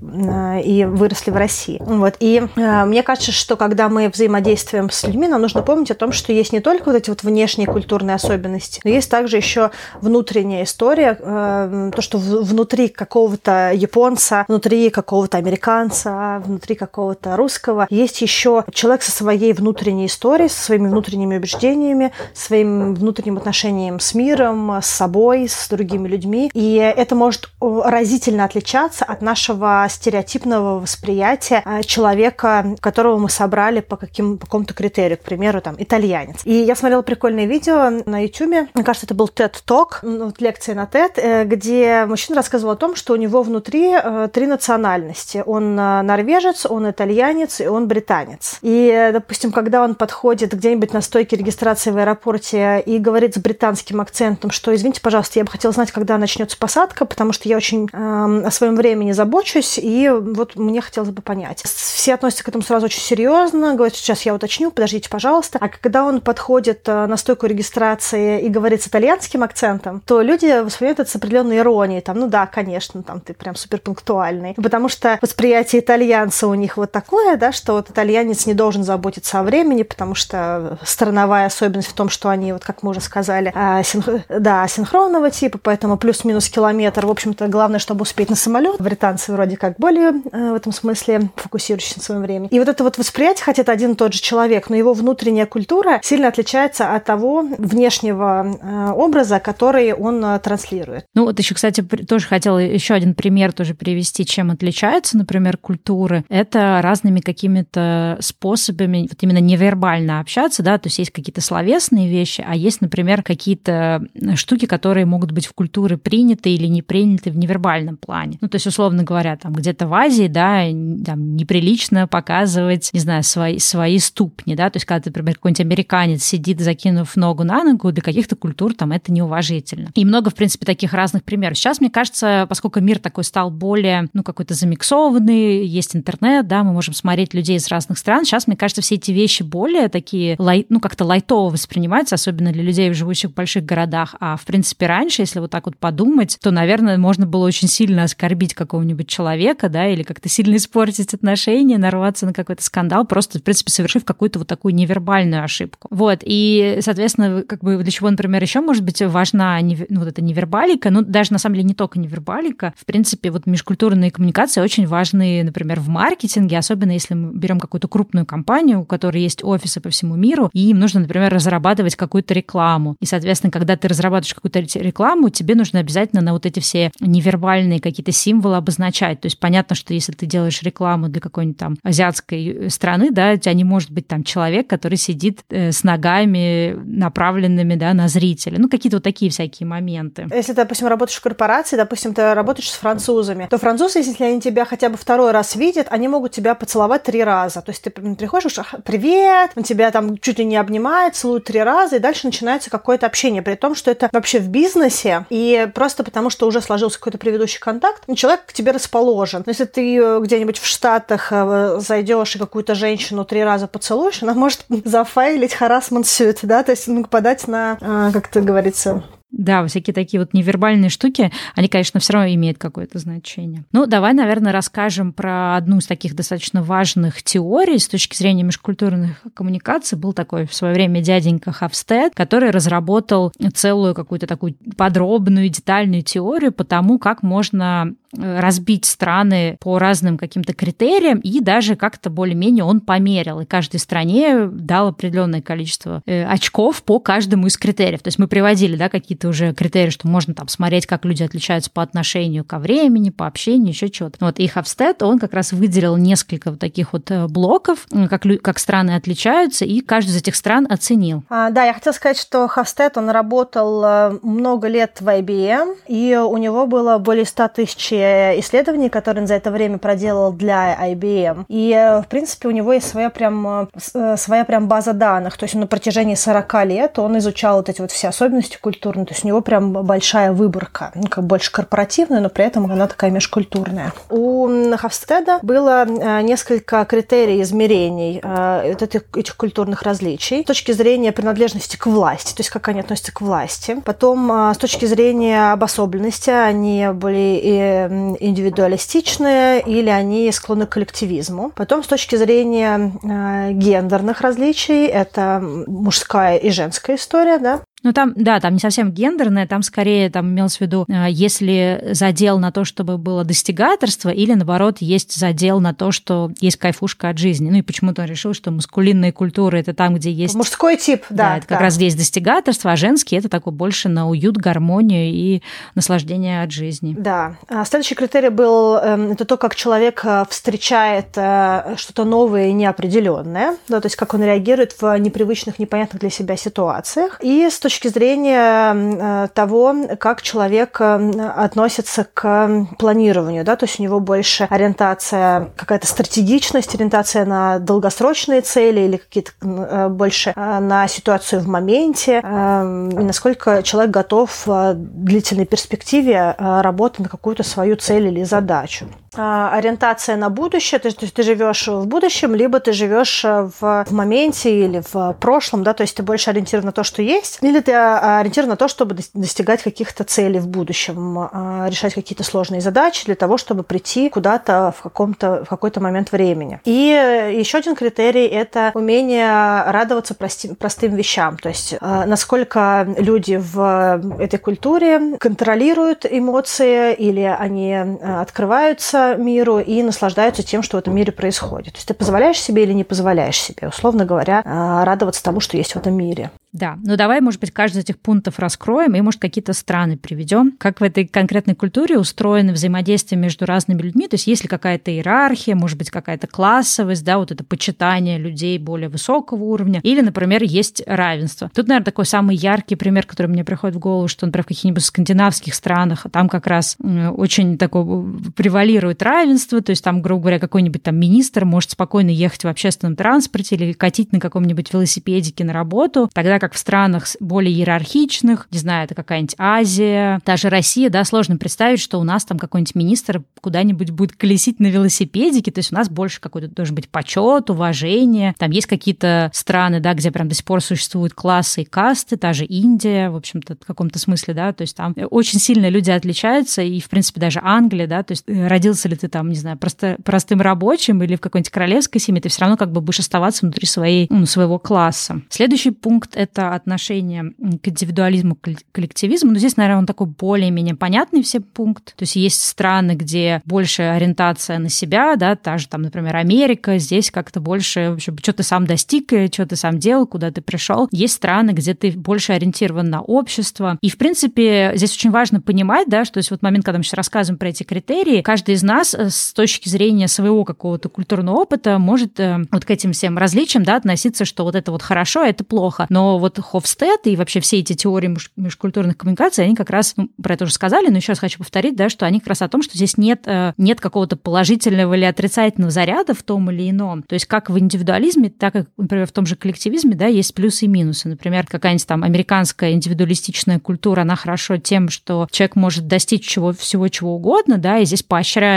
Speaker 2: и выросли в России. Вот. И э, мне кажется, что когда мы взаимодействуем с людьми, нам нужно помнить о том, что есть не только вот эти вот внешние культурные особенности, но есть также еще внутренняя история, э, то, что внутри какого-то японца, внутри какого-то американца, внутри какого-то русского есть еще человек со своей внутренней историей, со своими внутренними убеждениями, своим внутренним отношением с миром, с собой, с другими людьми. И это может разительно отличаться от нашего стереотипного восприятия э, человека, которого мы собрали по, каким, по какому-то критерию, к примеру, там, итальянец. И я смотрела прикольное видео на YouTube, мне кажется, это был TED Talk, ну, лекция на TED, э, где мужчина рассказывал о том, что у него внутри э, три национальности. Он норвежец, он итальянец и он британец. И, допустим, когда он подходит где-нибудь на стойке регистрации в аэропорте и говорит с британским акцентом, что, извините, пожалуйста, я бы хотела знать, когда начнется посадка, потому что я очень э, о своем времени забочусь, и вот мне хотелось бы понять. Все относятся к этому сразу очень серьезно, говорят, сейчас я уточню, подождите, пожалуйста. А когда он подходит э, на стойку регистрации и говорит с итальянским акцентом, то люди воспринимают это с определенной иронией. Там, ну да, конечно, там ты прям супер пунктуальный. Потому что восприятие итальянца у них вот такое, да, что вот итальянец не должен заботиться о времени, потому что страновая особенность в том, что они, вот как мы уже сказали, а, синх... да, синхронного типа, поэтому плюс-минус километр. В общем-то, главное, чтобы успеть на самолет. Британцы вроде как более э, в этом смысле фокусирующийся на своем времени. И вот это вот восприятие, хотя это один и тот же человек, но его внутренняя культура сильно отличается от того внешнего э, образа, который он э, транслирует.
Speaker 1: Ну вот еще, кстати, тоже хотела еще один пример тоже привести, чем отличаются, например, культуры. Это разными какими-то способами вот именно невербально общаться, да, то есть есть какие-то словесные вещи, а есть, например, какие-то штуки, которые могут быть в культуре приняты или не приняты в невербальном плане. Ну, то есть, условно говоря, там где-то в Азии, да, там, неприлично показывать, не знаю, свои, свои ступни, да, то есть, когда, например, какой-нибудь американец сидит, закинув ногу на ногу, для каких-то культур там это неуважительно. И много, в принципе, таких разных примеров. Сейчас, мне кажется, поскольку мир такой стал более, ну, какой-то замиксованный, есть интернет, да, мы можем смотреть людей из разных стран, сейчас, мне кажется, все эти вещи более такие, лай, ну, как-то лайтово воспринимаются, особенно для людей, живущих в больших городах. А, в принципе, раньше, если вот так вот подумать, то, наверное, можно было очень сильно оскорбить какого-нибудь человека, да, или как-то сильно испортить отношения, нарваться на какой-то скандал, просто, в принципе, совершив какую-то вот такую невербальную ошибку. Вот, и, соответственно, как бы для чего, например, еще может быть важна ну, вот эта невербалика, ну, даже на самом деле не только невербалика, в принципе, вот межкультурные коммуникации очень важны, например, в маркетинге, особенно если мы берем какую-то крупную компанию, у которой есть офисы по всему миру, и им нужно, например, разрабатывать какую-то рекламу. И, соответственно, когда ты разрабатываешь какую-то рекламу, тебе нужно обязательно на вот эти все невербальные какие-то символы обозначать. То есть понятно, что если ты делаешь рекламу для какой-нибудь там азиатской страны, да, у тебя не может быть там человек, который сидит э, с ногами направленными, да, на зрителя. Ну, какие-то вот такие всякие моменты.
Speaker 2: Если, допустим, работаешь в корпорации, допустим, ты работаешь с французами, то французы, если они тебя хотя бы второй раз видят, они могут тебя поцеловать три раза. То есть ты приходишь, привет, он тебя там чуть ли не обнимает, целует три раза, и дальше начинается какое-то общение, при том, что это вообще в бизнесе, и просто потому, что уже сложился какой-то предыдущий контакт, человек к тебе тебе расположен. Если ты э, где-нибудь в Штатах э, зайдешь и какую-то женщину три раза поцелуешь, она может зафайлить харасмент сют, да, то есть ну, подать на, э, как это говорится,
Speaker 1: да, всякие такие вот невербальные штуки, они, конечно, все равно имеют какое-то значение. Ну, давай, наверное, расскажем про одну из таких достаточно важных теорий с точки зрения межкультурных коммуникаций. Был такой в свое время дяденька Хавстед, который разработал целую какую-то такую подробную, детальную теорию по тому, как можно разбить страны по разным каким-то критериям, и даже как-то более-менее он померил. И каждой стране дал определенное количество э, очков по каждому из критериев. То есть мы приводили да, какие-то уже критерии, что можно там смотреть, как люди отличаются по отношению ко времени, по общению, еще что-то. Вот и Хавстед, он как раз выделил несколько вот таких вот э, блоков, как, как страны отличаются, и каждый из этих стран оценил.
Speaker 2: А, да, я хотела сказать, что Хавстед, он работал э, много лет в IBM, и у него было более 100 тысяч исследований, которые он за это время проделал для IBM. И, в принципе, у него есть своя прям, э, своя прям база данных. То есть на протяжении 40 лет он изучал вот эти вот все особенности культурные. То есть у него прям большая выборка. Ну, как больше корпоративная, но при этом она такая межкультурная. У Хавстеда было э, несколько критерий измерений э, этих, этих культурных различий с точки зрения принадлежности к власти, то есть как они относятся к власти. Потом с точки зрения обособленности они были индивидуалистичные или они склонны к коллективизму. Потом с точки зрения э, гендерных различий это мужская и женская история, да,
Speaker 1: ну, там, да, там не совсем гендерное, там скорее там имелось в виду, э, если задел на то, чтобы было достигаторство, или, наоборот, есть задел на то, что есть кайфушка от жизни. Ну, и почему-то он решил, что маскулинные культуры – это там, где есть...
Speaker 2: Мужской тип, да.
Speaker 1: Да, это как да. раз здесь достигаторство, а женский – это такой больше на уют, гармонию и наслаждение от жизни.
Speaker 2: Да. А следующий критерий был эм, это то, как человек э, встречает э, что-то новое и неопределенное, да, то есть как он реагирует в непривычных, непонятных для себя ситуациях. И с точки точки зрения э, того, как человек э, относится к планированию, да, то есть у него больше ориентация, какая-то стратегичность, ориентация на долгосрочные цели или какие-то э, больше на ситуацию в моменте, и насколько человек готов в длительной перспективе работать на какую-то свою цель или задачу. А, ориентация на будущее, то есть ты живешь в будущем, либо ты живешь в, в моменте или в прошлом, да, то есть ты больше ориентирован на то, что есть, или ты а, ориентирован на то, чтобы достигать каких-то целей в будущем, а, решать какие-то сложные задачи для того, чтобы прийти куда-то в, каком-то, в какой-то момент времени. И еще один критерий – это умение радоваться прости, простым вещам, то есть насколько люди в этой культуре контролируют эмоции или они открываются миру и наслаждаются тем, что в этом мире происходит. То есть ты позволяешь себе или не позволяешь себе, условно говоря, а, радоваться тому, что есть в этом мире.
Speaker 1: Да, ну давай, может быть, каждый из этих пунктов раскроем и, может, какие-то страны приведем. Как в этой конкретной культуре устроено взаимодействие между разными людьми? То есть есть ли какая-то иерархия, может быть, какая-то классовость, да, вот это почитание людей более высокого уровня, или, например, есть равенство. Тут, наверное, такой самый яркий пример, который мне приходит в голову, что, например, в каких-нибудь скандинавских странах там как раз очень такое превалирует равенство, то есть там, грубо говоря, какой-нибудь там министр может спокойно ехать в общественном транспорте или катить на каком-нибудь велосипедике на работу, тогда как в странах более иерархичных, не знаю, это какая-нибудь Азия, даже Россия, да, сложно представить, что у нас там какой-нибудь министр куда-нибудь будет колесить на велосипедике, то есть у нас больше какой-то должен быть почет, уважение. Там есть какие-то страны, да, где прям до сих пор существуют классы и касты, та же Индия, в общем-то, в каком-то смысле, да, то есть там очень сильно люди отличаются, и, в принципе, даже Англия, да, то есть э, родился ли ты там, не знаю, просто простым рабочим или в какой-нибудь королевской семье, ты все равно как бы будешь оставаться внутри своей, ну, своего класса. Следующий пункт — это отношение к индивидуализму, к коллективизму. Но здесь, наверное, он такой более-менее понятный все пункт. То есть есть страны, где больше ориентация на себя, да, та же там, например, Америка, здесь как-то больше, в общем, что ты сам достиг, что ты сам делал, куда ты пришел. Есть страны, где ты больше ориентирован на общество. И, в принципе, здесь очень важно понимать, да, что есть вот момент, когда мы сейчас рассказываем про эти критерии, каждый из нас э, с точки зрения своего какого-то культурного опыта может э, вот к этим всем различиям, да, относиться, что вот это вот хорошо, а это плохо. Но вот Хофстед и вообще все эти теории межкультурных коммуникаций, они как раз ну, про это уже сказали, но еще раз хочу повторить, да, что они как раз о том, что здесь нет, э, нет какого-то положительного или отрицательного заряда в том или ином. То есть как в индивидуализме, так и, например, в том же коллективизме, да, есть плюсы и минусы. Например, какая-нибудь там американская индивидуалистичная культура, она хорошо тем, что человек может достичь чего, всего чего угодно, да, и здесь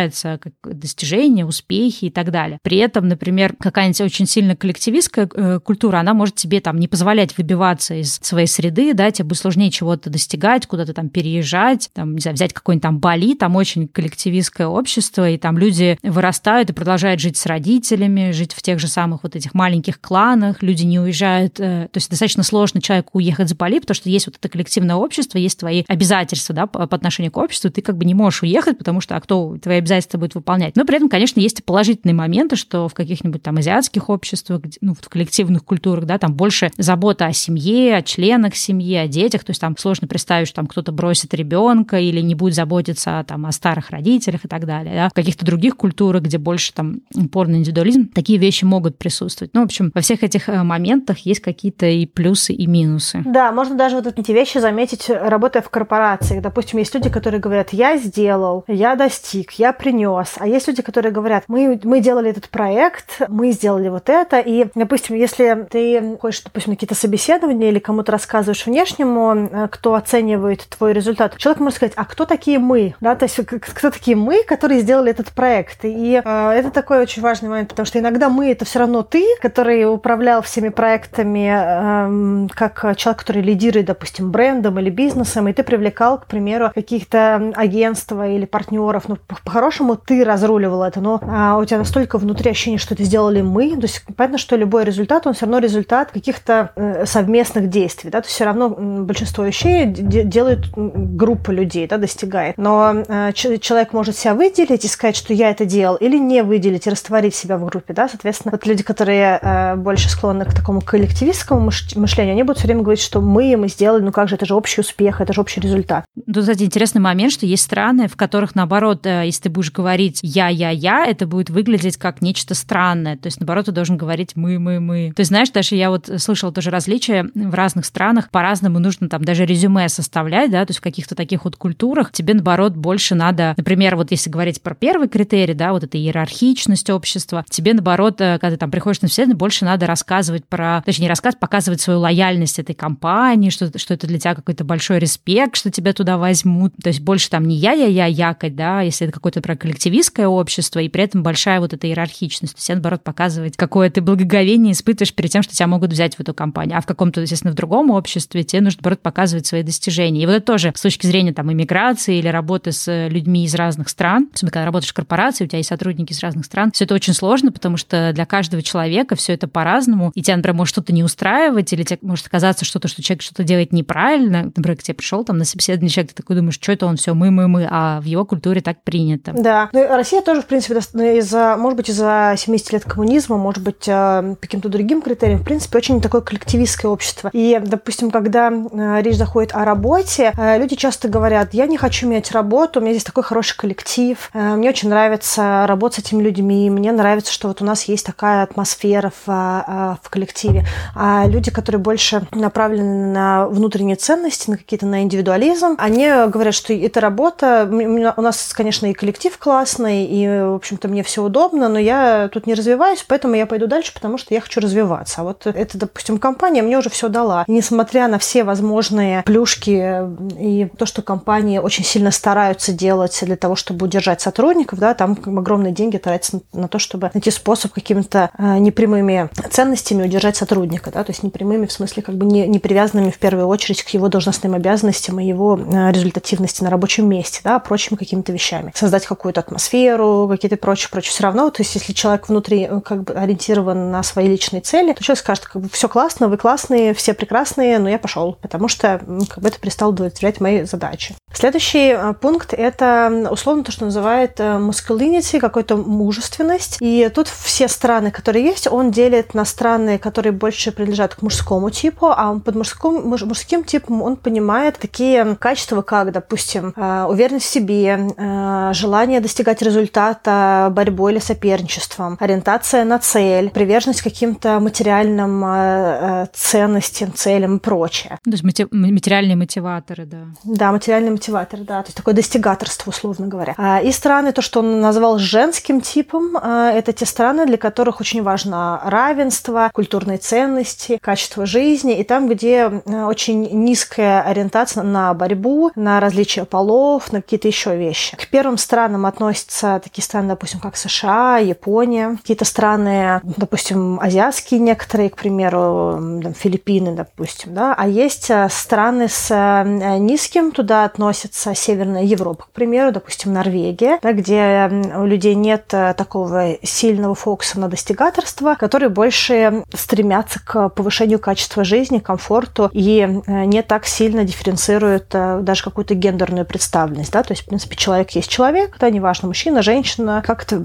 Speaker 1: поощряется как достижения, успехи и так далее. При этом, например, какая-нибудь очень сильно коллективистская э, культура, она может тебе там не позволять выбиваться из своей среды, да, тебе будет сложнее чего-то достигать, куда-то там переезжать, там, не знаю, взять какой-нибудь там Бали, там очень коллективистское общество, и там люди вырастают и продолжают жить с родителями, жить в тех же самых вот этих маленьких кланах, люди не уезжают, э, то есть достаточно сложно человеку уехать с Бали, потому что есть вот это коллективное общество, есть твои обязательства, да, по отношению к обществу, ты как бы не можешь уехать, потому что а кто твои обязательства будет выполнять. Но при этом, конечно, есть и положительные моменты, что в каких-нибудь там азиатских обществах, ну, в коллективных культурах, да, там больше забота о семье, о членах семьи, о детях, то есть там сложно представить, что там кто-то бросит ребенка или не будет заботиться там, о старых родителях и так далее. Да. В каких-то других культурах, где больше там упор на индивидуализм, такие вещи могут присутствовать. Ну, в общем, во всех этих э, моментах есть какие-то и плюсы, и минусы.
Speaker 2: Да, можно даже вот эти вещи заметить, работая в корпорации. Допустим, есть люди, которые говорят, я сделал, я достиг, я принес. А есть люди, которые говорят, мы, мы делали этот проект, мы сделали вот это. И, допустим, если ты ходишь, допустим, какие-то собеседования или кому-то рассказываешь внешнему, э, кто оценивает твой результат, человек может сказать, а кто такие мы? Да, то есть кто такие мы, которые сделали этот проект? И э, это такой очень важный момент, потому что иногда мы это все равно ты, который управлял всеми проектами, э, как человек, который лидирует, допустим, брендом или бизнесом, и ты привлекал, к примеру, каких-то агентства или партнеров. Ну, по-хорошему, ты разруливал это, но а, у тебя настолько внутри ощущение, что это сделали мы. То есть понятно, что любой результат, он все равно результат каких-то э, совместных действий. Да? То есть все равно большинство вещей делают группа людей, да, достигает. Но э, человек может себя выделить и сказать, что я это делал, или не выделить и растворить себя в группе. Да? Соответственно, вот люди, которые э, больше склонны к такому коллективистскому мышлению, они будут все время говорить, что мы, мы сделали, ну как же, это же общий успех, это же общий результат.
Speaker 1: Тут, кстати, интересный момент, что есть страны, в которых, наоборот, э, если ты будешь говорить «я, я, я», это будет выглядеть как нечто странное. То есть, наоборот, ты должен говорить «мы, мы, мы». То есть, знаешь, даже я вот слышала тоже различия в разных странах, по-разному нужно там даже резюме составлять, да, то есть в каких-то таких вот культурах тебе, наоборот, больше надо, например, вот если говорить про первый критерий, да, вот эта иерархичность общества, тебе, наоборот, э, когда ты там приходишь на собеседование, больше надо рассказывать про, точнее, не рассказывать, показывать свою лояльность этой компании, что, что это для тебя какой-то большой респект, что тебя туда возьмут. То есть больше там не я-я-я якать, да, если это какое-то про коллективистское общество, и при этом большая вот эта иерархичность. То есть, наоборот, показывать, какое ты благоговение испытываешь перед тем, что тебя могут взять в эту компанию. А в каком-то, естественно, в другом обществе тебе нужно, наоборот, показывать свои достижения. И вот это тоже с точки зрения там иммиграции или работы с людьми из разных стран, особенно когда работаешь в корпорации, у тебя есть сотрудники из разных стран, все это очень сложно, потому что для каждого человека все это по-разному, и тебя, например, может что-то не устраивать, или тебе может казаться что-то, что человек что-то делает неправильно. Например, к тебе пришел там на собеседование человек, ты такой думаешь, что это он все мы, мы, мы, а в его культуре так принято.
Speaker 2: Да. Ну, Россия тоже, в принципе, из-за, может быть, из-за 70 лет коммунизма, может быть, э, по каким-то другим критериям, в принципе, очень такое коллективистское общество. И, допустим, когда э, речь заходит о работе, э, люди часто говорят, я не хочу менять работу, у меня здесь такой хороший коллектив, мне очень нравится работать с этими людьми, мне нравится, что вот у нас есть такая атмосфера в, в коллективе. А люди, которые больше направлены на внутренние ценности, на какие-то на индивидуализм, они говорят, что эта работа, у нас, конечно, и коллектив классный, и, в общем-то, мне все удобно, но я тут не развиваюсь, поэтому я пойду дальше, потому что я хочу развиваться. А вот эта, допустим, компания мне уже все дала. И несмотря на все возможные плюшки и то, что компании очень сильно стараются делать для того, чтобы удержать сотрудников, да, там огромные деньги тратятся на то, чтобы найти способ какими-то э, непрямыми ценностями удержать сотрудника, да, то есть непрямыми в смысле как бы не, не привязанными в первую очередь к его должностным обязанностям и его э, результативности на рабочем месте, да, а прочими какими-то вещами. Создать какую-то атмосферу, какие-то прочие, прочие. Все равно, то есть если человек внутри э, как бы ориентирован на свои личные цели, то человек скажет, как бы все классно, вы классные, все прекрасные, но я пошел, потому что как бы это перестало удовлетворять мои задачи. Следующий э, пункт – это условно то, что называет masculinity, какой-то мужественность. И тут все страны, которые есть, он делит на страны, которые больше принадлежат к мужскому типу, а под мужским, мужским типом он понимает такие качества, как, допустим, уверенность в себе, желание достигать результата борьбой или соперничеством, ориентация на цель, приверженность каким-то материальным ценностям, целям и прочее.
Speaker 1: То есть материальные мотиваторы, да.
Speaker 2: Да, материальные мотиваторы, да. То есть такое достигаторство, условно говоря. А, и страны, то, что он назвал женским типом, а, это те страны, для которых очень важно равенство, культурные ценности, качество жизни. И там, где очень низкая ориентация на борьбу, на различия полов, на какие-то еще вещи. К первым странам относятся такие страны, допустим, как США, Япония, какие-то страны, допустим, азиатские некоторые, к примеру, там, Филиппины, допустим, да, а есть э, страны с э, низким, туда относятся Северная Европа, к примеру, допустим, Норвегия, да, где у людей нет э, такого сильного фокуса на достигаторство, которые больше стремятся к повышению качества жизни, комфорту и не так сильно дифференцируют даже какую-то гендерную представленность, да, то есть, в принципе, человек есть человек, да, неважно, мужчина, женщина, как-то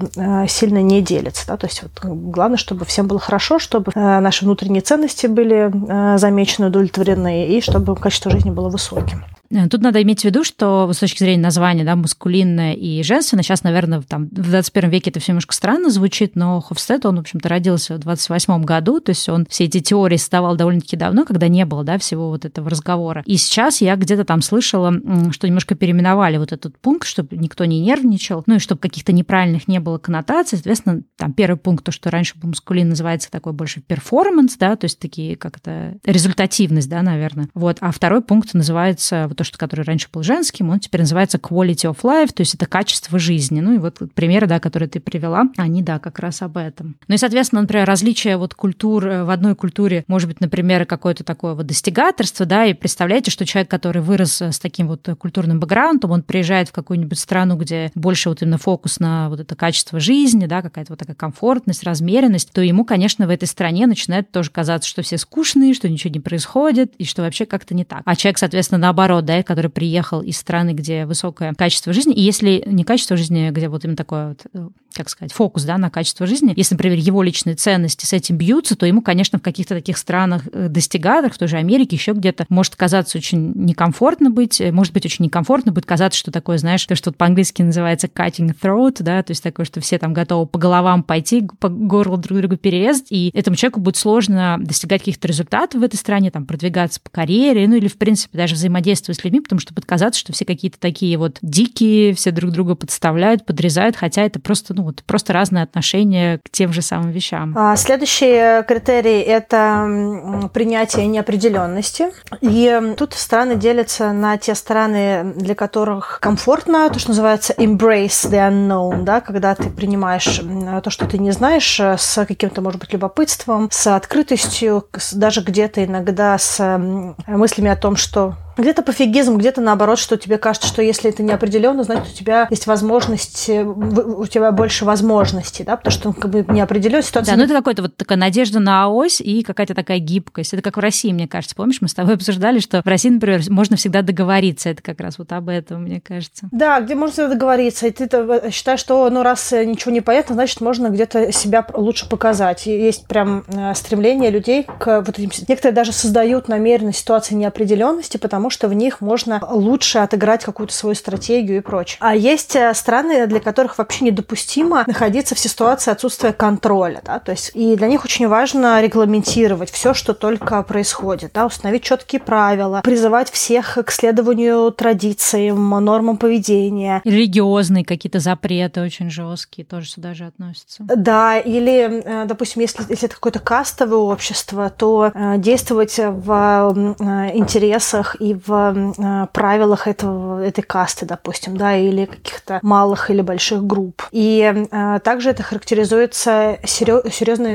Speaker 2: сильно не делится, да, то есть вот главное, чтобы всем было хорошо, чтобы наши внутренние ценности были э, замечены, удовлетворены, и чтобы качество жизни было высоким.
Speaker 1: Э, тут надо иметь в виду, что с точки зрения названия, да, маскулинное и женственное, сейчас, наверное, там, в 21 веке это все немножко странно звучит, но Хофстед, он, в общем-то, родился в 28 году, то есть он все эти теории создавал довольно-таки давно, когда не было, да, всего вот этого разговора. И сейчас я где-то там слышала, что немножко переименовали вот этот пункт, чтобы никто не нервничал, ну и чтобы каких-то неправильных не было коннотаций. Соответственно, там первый пункт, то, что раньше был маскулин, называется такой больше перформанс, да, то есть такие как-то результативность, да, наверное. Вот. А второй пункт называется вот то, что который раньше был женским, он теперь называется quality of life, то есть это качество жизни. Ну и вот примеры, да, которые ты привела, они, да, как раз об этом. Ну и, соответственно, например, различия вот культур э, в одной культуре, может быть, например, какое-то такое вот достигаторство, да, и представляете, что человек, который вырос с таким вот культурным бэкграундом, он приезжает в какую-нибудь страну, где больше вот именно фокус на вот это качество жизни, да, какая-то вот такая комфортность, размеренность, то ему, конечно, в этой стране начинает тоже казаться, что все скучные, что ничего не происходит, и что вообще как-то не так. А человек, соответственно, наоборот, да, который приехал из страны, где высокое качество жизни, и если не качество жизни, где вот именно такое вот, э, как сказать, фокус да, на качество жизни, если, например, его личные ценности с этим бьются, то ему, конечно, в каких-то таких странах э, достигаторах, в той же Америке, еще где-то может казаться очень некомфортно быть, э, может быть очень некомфортно будет казаться, что такое, знаешь, то, что по-английски называется cutting throat, да, то есть такое, что все там готовы по головам пойти, по горлу друг друга перерезать, и этому человеку будет сложно достигать каких-то результатов в этой стране, там, продвигаться по карьере, ну или, в принципе, даже взаимодействовать с людьми, потому что будет казаться, что все какие-то такие вот дикие, все друг друга подставляют, подрезают, хотя это просто, ну вот, просто разные отношения к тем же самым вещам.
Speaker 2: А следующий критерий – это принятие неопределенности. И тут страны делятся на те страны, для которых комфортно, то, что называется embrace the unknown, да, когда ты принимаешь то, что ты не знаешь, с каким-то, может быть, любопытством, с открытостью, даже где-то иногда с мыслями о том, что где-то пофигизм, где-то наоборот, что тебе кажется, что если это неопределенно, значит, у тебя есть возможность, э, у тебя больше возможностей, да, потому что ну, как бы неопределенная ситуация.
Speaker 1: Да, ну это какая-то вот такая надежда на ось и какая-то такая гибкость. Это как в России, мне кажется. Помнишь, мы с тобой обсуждали, что в России, например, можно всегда договориться. Это как раз вот об этом, мне кажется.
Speaker 2: Да, где можно договориться. И ты считаешь, что ну раз э, ничего не понятно, значит, можно где-то себя лучше показать. И есть прям э, стремление людей к вот этим... Некоторые даже создают намеренно ситуации неопределенности, потому потому что в них можно лучше отыграть какую-то свою стратегию и прочее. А есть э, страны, для которых вообще недопустимо находиться в ситуации отсутствия контроля, да, то есть и для них очень важно регламентировать все, что только происходит, да, установить четкие правила, призывать всех к следованию традициям, нормам поведения.
Speaker 1: Религиозные какие-то запреты очень жесткие тоже сюда же относятся.
Speaker 2: Да, или, э, допустим, если, если это какое-то кастовое общество, то э, действовать в интересах и в э, правилах этого, этой касты, допустим, да, или каких-то малых или больших групп. И э, также это характеризуется серьезно,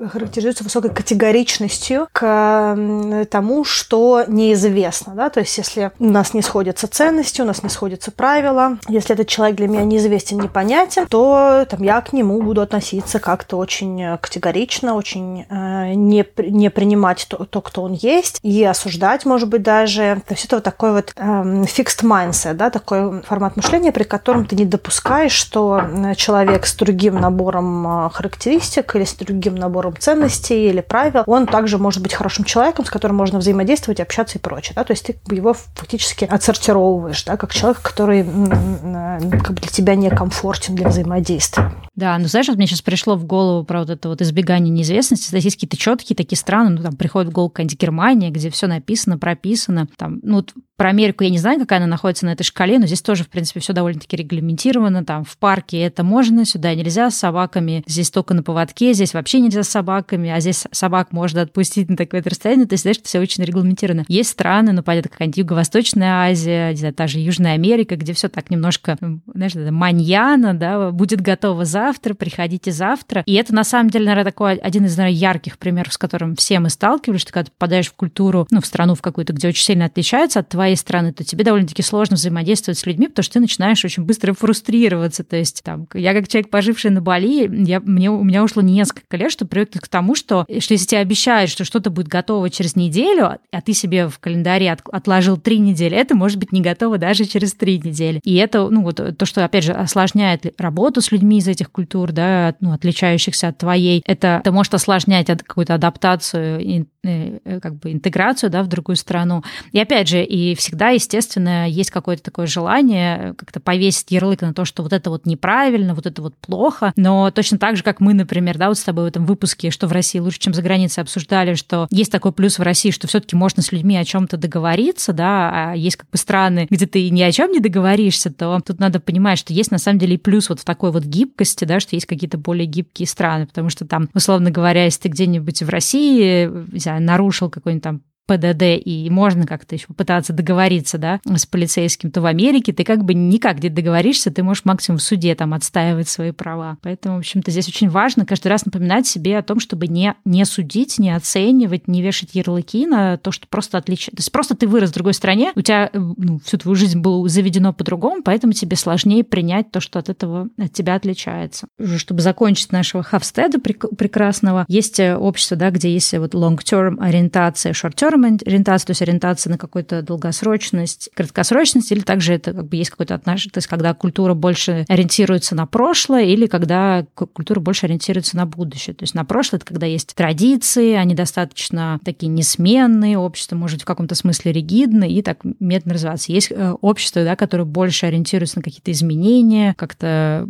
Speaker 2: э, характеризуется высокой категоричностью к тому, что неизвестно, да, то есть если у нас не сходятся ценности, у нас не сходятся правила, если этот человек для меня неизвестен, непонятен, то там я к нему буду относиться как-то очень категорично, очень не, не принимать то, то, кто он есть, и осуждать, может быть, даже То есть это вот такой вот эм, fixed mindset, да, такой формат мышления, при котором ты не допускаешь, что человек с другим набором э, характеристик или с другим набором ценностей или правил, он также может быть хорошим человеком, с которым можно взаимодействовать, общаться и прочее. Да? То есть ты его фактически отсортировываешь, да, как человек, который как бы для тебя некомфортен для взаимодействия.
Speaker 1: Да, ну знаешь, вот мне сейчас пришло в голову про вот это вот избегание неизвестности. Здесь есть какие-то четкие такие страны, ну там приходит в голову какая-нибудь Германия, где все написано, прописано. Там, ну вот про Америку я не знаю, какая она находится на этой шкале, но здесь тоже, в принципе, все довольно-таки регламентировано. Там в парке это можно, сюда нельзя с собаками, здесь только на поводке, здесь вообще нельзя с собаками, а здесь собак можно отпустить на такое расстояние. То есть, знаешь, все очень регламентировано. Есть страны, ну, понятно, какая-нибудь Юго-Восточная Азия, не знаю, та же Южная Америка, где все так немножко, знаешь, маньяна, да, будет готово завтра, приходите завтра. И это, на самом деле, наверное, такой один из, наверное, ярких примеров, с которым все мы сталкивались, что когда ты попадаешь в культуру, ну, в страну в какую-то, где очень сильно отличается от твоей стороны, то тебе довольно-таки сложно взаимодействовать с людьми, потому что ты начинаешь очень быстро фрустрироваться. То есть там, я как человек, поживший на Бали, я, мне, у меня ушло несколько лет, чтобы привыкнуть к тому, что, что если тебе обещают, что что-то будет готово через неделю, а ты себе в календаре от, отложил три недели, это может быть не готово даже через три недели. И это, ну, вот то, что, опять же, осложняет работу с людьми из этих культур, да, ну, отличающихся от твоей, это, это может осложнять какую-то адаптацию и э, как бы интеграцию, да, в другую страну. И опять же, и всегда, естественно, есть какое-то такое желание как-то повесить ярлык на то, что вот это вот неправильно, вот это вот плохо. Но точно так же, как мы, например, да, вот с тобой в этом выпуске, что в России лучше, чем за границей, обсуждали, что есть такой плюс в России, что все-таки можно с людьми о чем-то договориться, да, а есть как бы страны, где ты ни о чем не договоришься, то тут надо понимать, что есть на самом деле и плюс вот в такой вот гибкости, да, что есть какие-то более гибкие страны, потому что там, условно говоря, если ты где-нибудь в России, не знаю, нарушил какой-нибудь там ПДД, и можно как-то еще попытаться договориться, да, с полицейским, то в Америке ты как бы никак где договоришься, ты можешь максимум в суде там отстаивать свои права. Поэтому, в общем-то, здесь очень важно каждый раз напоминать себе о том, чтобы не, не судить, не оценивать, не вешать ярлыки на то, что просто отличие. То есть просто ты вырос в другой стране, у тебя ну, всю твою жизнь было заведено по-другому, поэтому тебе сложнее принять то, что от этого от тебя отличается. Уже чтобы закончить нашего Хавстеда прекрасного, есть э, общество, да, где есть вот long-term ориентация, short-term long ориентация, то есть ориентация на какую-то долгосрочность, краткосрочность, или также это как бы есть какое-то отношение, то есть когда культура больше ориентируется на прошлое, или когда культура больше ориентируется на будущее. То есть на прошлое это когда есть традиции, они достаточно такие несменные, общество может в каком-то смысле ригидно и так медленно развиваться. Есть э, общество, да, которое больше ориентируется на какие-то изменения, как-то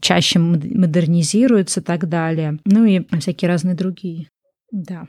Speaker 1: чаще модернизируется и так далее. Ну и всякие разные другие. Да.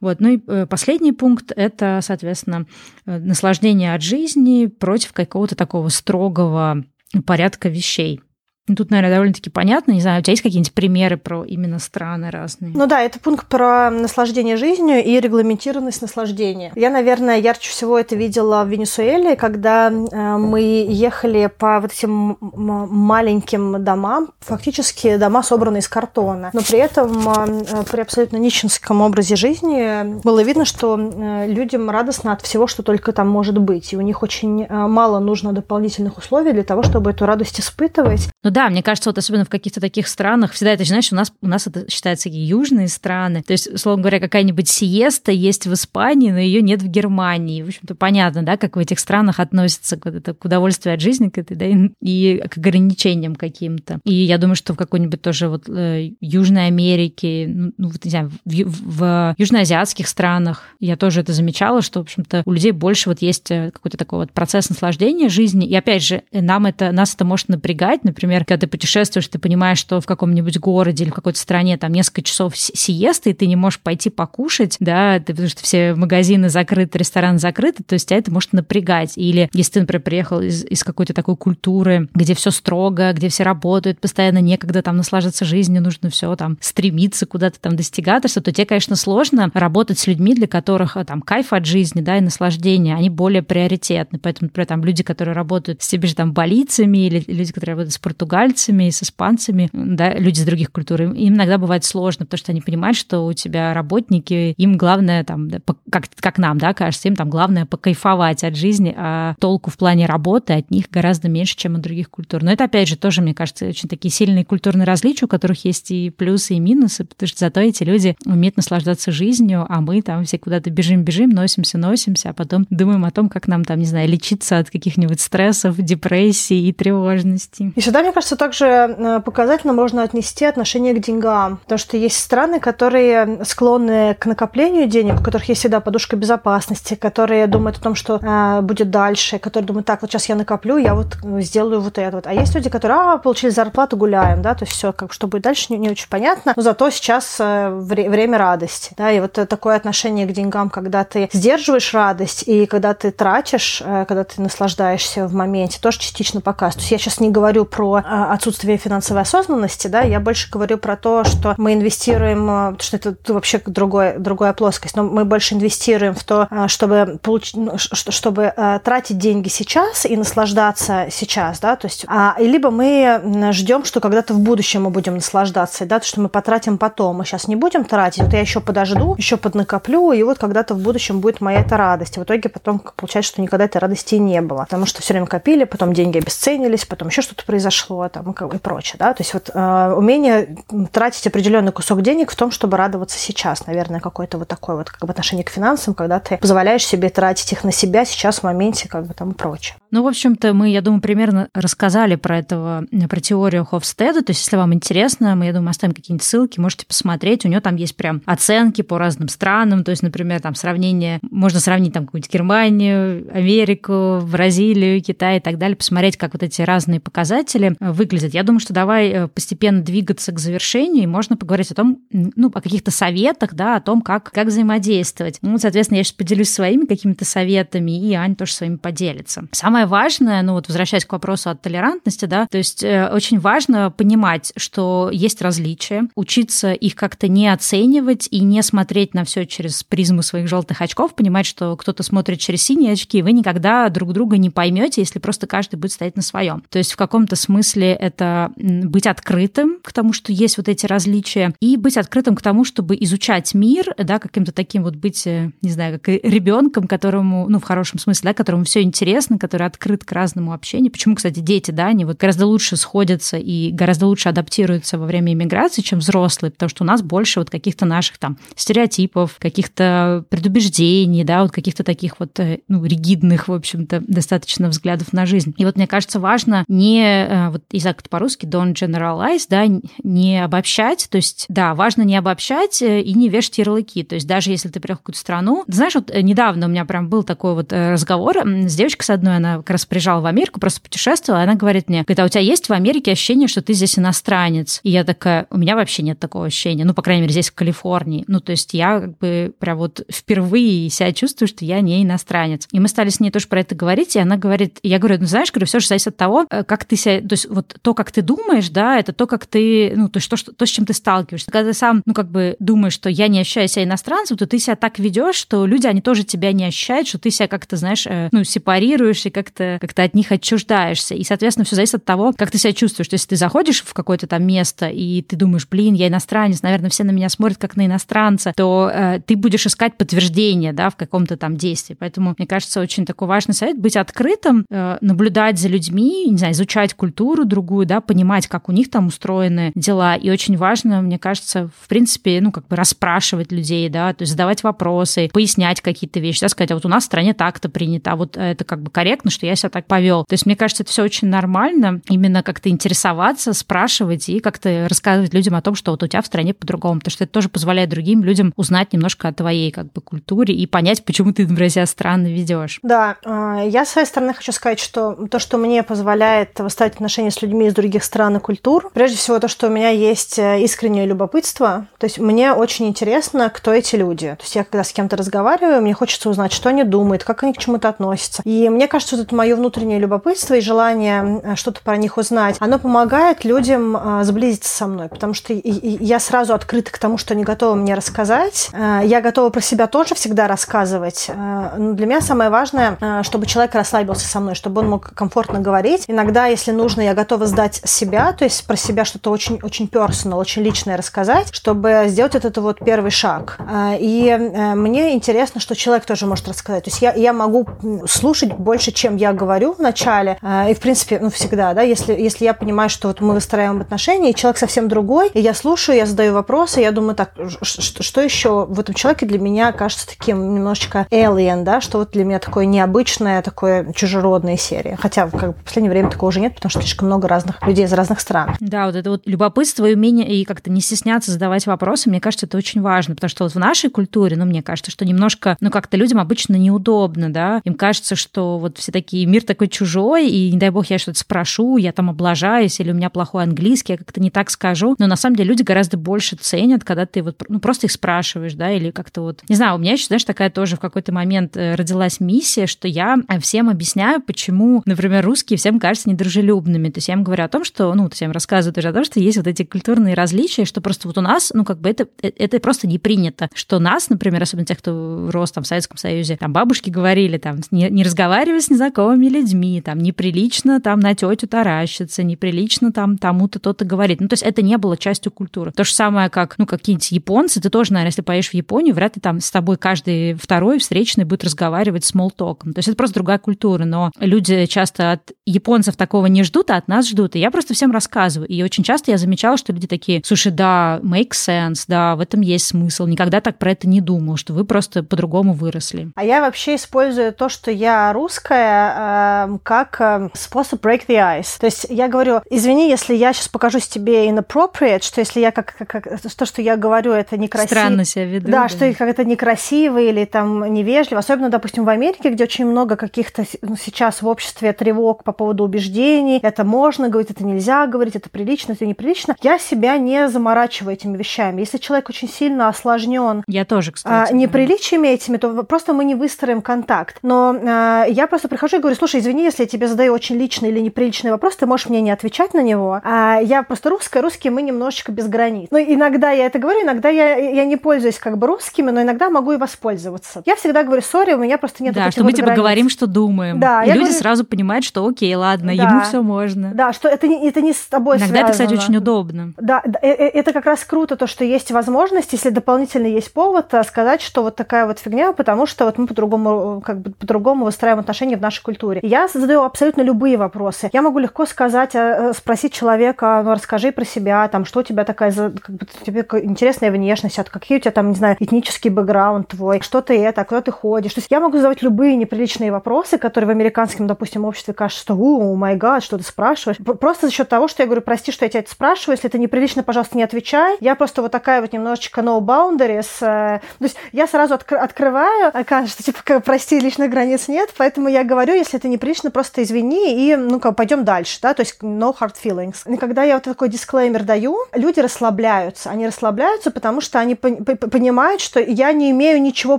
Speaker 1: Вот. Ну и э, последний пункт – это, соответственно, э, наслаждение от жизни против какого-то такого строгого порядка вещей. Ну, тут, наверное, довольно-таки понятно. Не знаю, у тебя есть какие-нибудь примеры про именно страны разные?
Speaker 2: Ну да, это пункт про наслаждение жизнью и регламентированность наслаждения. Я, наверное, ярче всего это видела в Венесуэле, когда э, мы ехали по вот этим маленьким домам, фактически дома, собранные из картона. Но при этом э, при абсолютно нищенском образе жизни было видно, что э, людям радостно от всего, что только там может быть. И у них очень мало нужно дополнительных условий для того, чтобы эту радость испытывать.
Speaker 1: Ну да, мне кажется, вот особенно в каких-то таких странах, всегда это, знаешь, у нас, у нас это считается южные страны. То есть, условно говоря, какая-нибудь сиеста есть в Испании, но ее нет в Германии. В общем-то, понятно, да, как в этих странах относятся к, это, к удовольствию от жизни к этой, да, и к ограничениям каким-то. И я думаю, что в какой-нибудь тоже вот э, Южной Америке, ну, ну, вот, не знаю, в, в южноазиатских странах я тоже это замечала, что, в общем-то, у людей больше вот есть э, какой-то такой вот процесс наслаждения жизни. И опять же, нам это, нас это может напрягать, например, когда ты путешествуешь, ты понимаешь, что в каком-нибудь городе или в какой-то стране там несколько часов сиесты, и ты не можешь пойти покушать, да, ты, потому что все магазины закрыты, рестораны закрыты, то есть тебя это может напрягать. Или если ты, например, приехал из, из какой-то такой культуры, где все строго, где все работают, постоянно некогда там наслаждаться жизнью, нужно все там стремиться куда-то там достигаться, то тебе, конечно, сложно работать с людьми, для которых а, там кайф от жизни, да, и наслаждение, они более приоритетны. Поэтому, например, там люди, которые работают с тебе же там болицами или люди, которые работают с Португалией, португальцами, с испанцами, да, люди из других культур, им иногда бывает сложно, потому что они понимают, что у тебя работники, им главное там, как, как нам, да, кажется, им там главное покайфовать от жизни, а толку в плане работы от них гораздо меньше, чем у других культур. Но это, опять же, тоже, мне кажется, очень такие сильные культурные различия, у которых есть и плюсы, и минусы, потому что зато эти люди умеют наслаждаться жизнью, а мы там все куда-то бежим-бежим, носимся, носимся, а потом думаем о том, как нам там, не знаю, лечиться от каких-нибудь стрессов, депрессии и тревожности.
Speaker 2: И сюда, мне кажется, также э, показательно можно отнести отношение к деньгам, потому что есть страны, которые склонны к накоплению денег, у которых есть всегда подушка безопасности, которые думают о том, что э, будет дальше, которые думают, так, вот сейчас я накоплю, я вот сделаю вот это вот. А есть люди, которые, а, получили зарплату, гуляем, да, то есть все, как что будет дальше, не, не очень понятно, но зато сейчас э, вре- время радости, да, и вот такое отношение к деньгам, когда ты сдерживаешь радость и когда ты тратишь, э, когда ты наслаждаешься в моменте, тоже частично показывает. То есть я сейчас не говорю про э, отсутствие финансовой осознанности, да, я больше говорю про то, что мы инвестируем, э, что это вообще другое, другая плоскость, но мы больше инвестируем в то, чтобы, получ... Ну, чтобы тратить деньги сейчас и наслаждаться сейчас, да, то есть, а, либо мы ждем, что когда-то в будущем мы будем наслаждаться, да, то, что мы потратим потом, мы сейчас не будем тратить, вот я еще подожду, еще поднакоплю, и вот когда-то в будущем будет моя эта радость. В итоге потом получается, что никогда этой радости не было, потому что все время копили, потом деньги обесценились, потом еще что-то произошло там, и, прочее. Да? То есть вот э, умение тратить определенный кусок денег в том, чтобы радоваться сейчас, наверное, какое-то вот такое вот как бы отношение к финансам, когда ты позволяешь себе тратить их на себя сейчас в моменте, как бы там и прочее.
Speaker 1: Ну, в общем-то, мы, я думаю, примерно рассказали про этого, про теорию Хофстеда. То есть, если вам интересно, мы, я думаю, оставим какие-нибудь ссылки, можете посмотреть. У него там есть прям оценки по разным странам. То есть, например, там сравнение, можно сравнить там какую-нибудь Германию, Америку, Бразилию, Китай и так далее, посмотреть, как вот эти разные показатели выглядят. Я думаю, что давай э, постепенно двигаться к завершению, и можно поговорить о том, ну, о каких-то советах, да, о том, как, как взаимодействовать. Ну, соответственно, я сейчас поделюсь своими какими-то советами, и Аня тоже своими поделится. Самое важное, ну, вот возвращаясь к вопросу о толерантности, да, то есть э, очень важно понимать, что есть различия, учиться их как-то не оценивать и не смотреть на все через призму своих желтых очков, понимать, что кто-то смотрит через синие очки, и вы никогда друг друга не поймете, если просто каждый будет стоять на своем. То есть в каком-то смысле это быть открытым к тому, что есть вот эти различия, и быть открытым к тому, чтобы изучать мир, да, каким-то таким вот быть, э, не знаю, как ребенком, которому, ну, в хорошем смысле, да, которому все интересно, который открыт к разному общению. Почему, кстати, дети, да, они вот гораздо лучше сходятся и гораздо лучше адаптируются во время иммиграции, чем взрослые, потому что у нас больше вот каких-то наших там стереотипов, каких-то предубеждений, да, вот каких-то таких вот, э, ну, ригидных, в общем-то, достаточно взглядов на жизнь. И вот мне кажется, важно не, э, вот Изак по-русски, don't generalize, да, не обобщать, то есть, да, важно не обобщать э, и не вешать ярлыки, то есть даже если ты приехал в какую-то страну, знаешь, вот недавно у меня прям был такой вот разговор с девочкой с одной, она как раз приезжала в Америку, просто путешествовала, она говорит мне, говорит, а у тебя есть в Америке ощущение, что ты здесь иностранец? И я такая, у меня вообще нет такого ощущения, ну, по крайней мере, здесь в Калифорнии. Ну, то есть я как бы прям вот впервые себя чувствую, что я не иностранец. И мы стали с ней тоже про это говорить, и она говорит, я говорю, ну, знаешь, говорю, все же зависит от того, э, как ты себя, то есть вот то, как ты думаешь, да, это то, как ты, ну, то что, то с чем ты сталкиваешься. Когда ты сам, ну, как бы думаешь, что я не ощущаю себя иностранцем, то ты себя так ведешь, что люди, они тоже тебя не ощущают, что ты себя как-то, знаешь, э, ну, сепарируешь и как-то как от них отчуждаешься. И, соответственно, все зависит от того, как ты себя чувствуешь. То есть ты заходишь в какое-то там место, и ты думаешь, блин, я иностранец, наверное, все на меня смотрят как на иностранца, то э, ты будешь искать подтверждение, да, в каком-то там действии. Поэтому, мне кажется, очень такой важный совет быть открытым, э, наблюдать за людьми, не знаю, изучать культуру другую, да, понимать, как у них там устроены дела. И очень важно, мне кажется, в принципе, ну, как бы расспрашивать людей, да, то есть задавать вопросы, пояснять какие-то вещи, да, сказать, а вот у нас в стране так-то принято, а вот это как бы корректно, что я себя так повел. То есть, мне кажется, это все очень нормально, именно как-то интересоваться, спрашивать и как-то рассказывать людям о том, что вот у тебя в стране по-другому, потому что это тоже позволяет другим людям узнать немножко о твоей как бы культуре и понять, почему ты, например, себя странно ведешь.
Speaker 2: Да, а, я с своей стороны хочу сказать, что то, что мне позволяет выстраивать отношения с людьми из других стран и культур, прежде всего то, что у меня есть э, искреннее любопытство, то есть мне очень интересно, кто эти люди. То есть я когда с кем-то разговариваю, мне хочется узнать, что они думают, как они к чему-то относятся. И мне кажется, это мое внутреннее любопытство и желание э, что-то про них узнать, оно помогает людям э, сблизиться со мной, потому что я сразу открыта к тому, что они готовы мне рассказать. Я готова про себя тоже всегда рассказывать. Но для меня самое важное, чтобы человек расслабился со мной, чтобы он мог комфортно говорить. Иногда, если нужно, я готова сдать себя, то есть про себя что-то очень, очень personal, очень личное рассказать, чтобы сделать этот вот первый шаг. И мне интересно, что человек тоже может рассказать. То есть я, я могу слушать больше, чем я говорю в начале. И, в принципе, ну, всегда, да, если, если я понимаю, что вот мы выстраиваем отношения, и человек совсем другой, и я слушаю, я задаю вопросы, я думаю, так, что, что еще в этом человеке для меня кажется таким немножечко alien, да, что вот для меня такое необычное, такое чужеродная серия. Хотя как в последнее время такого уже нет, потому что слишком много разных людей из разных стран.
Speaker 1: Да, вот это вот любопытство и умение и как-то не стесняться задавать вопросы, мне кажется, это очень важно, потому что вот в нашей культуре, ну, мне кажется, что немножко, ну, как-то людям обычно неудобно, да, им кажется, что вот все такие, мир такой чужой, и не дай бог я что-то спрошу, я там облажаюсь, или у меня плохой английский, я как-то не так скажу. Но на самом деле люди гораздо больше ценят, когда ты вот ну, просто их спрашиваешь, да, или как-то вот... Не знаю, у меня еще, знаешь, такая тоже в какой-то момент э, родилась миссия, что я всем объясняю, почему, например, русские всем кажутся недружелюбными. То есть я им говорю о том, что, ну, то есть я им рассказываю тоже о том, что есть вот эти культурные различия, что просто вот у нас, ну, как бы это, э, это просто не принято. Что нас, например, особенно тех, кто рос там в Советском Союзе, там бабушки говорили, там, не, не разговаривай с незнакомыми людьми, там, неприлично там на тетю таращиться, неприлично там тому-то то-то говорить. Ну, то есть это не было частью культуры. То же самое, как, ну, какие-нибудь японцы, ты тоже, наверное, если поедешь в Японию, вряд ли там с тобой каждый второй встречный будет разговаривать с молтоком. То есть это просто другая культура, но люди часто от японцев такого не ждут, а от нас ждут. И я просто всем рассказываю. И очень часто я замечала, что люди такие, слушай, да, make sense, да, в этом есть смысл. Никогда так про это не думал, что вы просто по-другому выросли.
Speaker 2: А я вообще использую то, что я русская, э, как э, способ break the ice. То есть я говорю, извини, если я сейчас покажусь тебе inappropriate, что если я как, как, как то, что я говорю, это некрасиво.
Speaker 1: Странно себя веду.
Speaker 2: Да, да. что как это некрасиво или там невежливо. Особенно, допустим, в Америке, где очень много каких-то ну, сейчас в обществе тревог по поводу убеждений. Это можно говорить, это нельзя говорить, это прилично, это неприлично. Я себя не заморачиваю этими вещами. Если человек очень сильно осложнен
Speaker 1: я тоже, кстати,
Speaker 2: а, неприличиями этими, то просто мы не выстроим контакт. Но а, я просто прихожу и говорю, слушай, извини, если я тебе задаю очень личный или неприличный вопрос, ты можешь мне не отвечать на него. А я просто русская, русские мы немножечко без границ. Ну, иногда я это говорю, иногда я, я не пользуюсь как бы русскими, но иногда могу и воспользоваться. Я всегда говорю, сори, у меня просто нет
Speaker 1: Да, что мы типа границ. говорим, что думаем. Да, и люди говорю... сразу понимают, что окей, ладно, да, ему все можно.
Speaker 2: Да, что это не, это не с тобой
Speaker 1: Иногда
Speaker 2: связано.
Speaker 1: это, кстати, очень удобно.
Speaker 2: Да, э, э, это как раз круто, то, что есть возможность, если дополнительно есть повод, э, сказать, что вот такая вот фигня, потому что вот мы по-другому, как бы по-другому выстраиваем отношения в нашей культуре. Я задаю абсолютно любые вопросы. Я могу легко сказать, спросить человека, ну, расскажи про себя, там, что у тебя такая, как бы, тебе интересная внешность, от какие у тебя там, не знаю, этнический бэкграунд твой, что ты это, куда ты ходишь. То есть я могу задавать любые неприличные вопросы, которые в американском, допустим, обществе кажется, что «О, май гад, что ты спрашиваешь?» Просто за счет того, что я говорю, прости, что я тебя это спрашиваю, если это неприлично, пожалуйста, не отвечай. Я просто вот такая вот немножечко no boundaries. Э, то есть я сразу откр- открываю, окажется, что типа, прости, личных границ нет, поэтому я говорю, если это неприлично, просто извини и, ну, как, пойдем дальше, да, то есть no hard feelings. И когда я вот такой дисклеймер даю, люди расслабляются. Они расслабляются, потому что они понимают, что я не имею ничего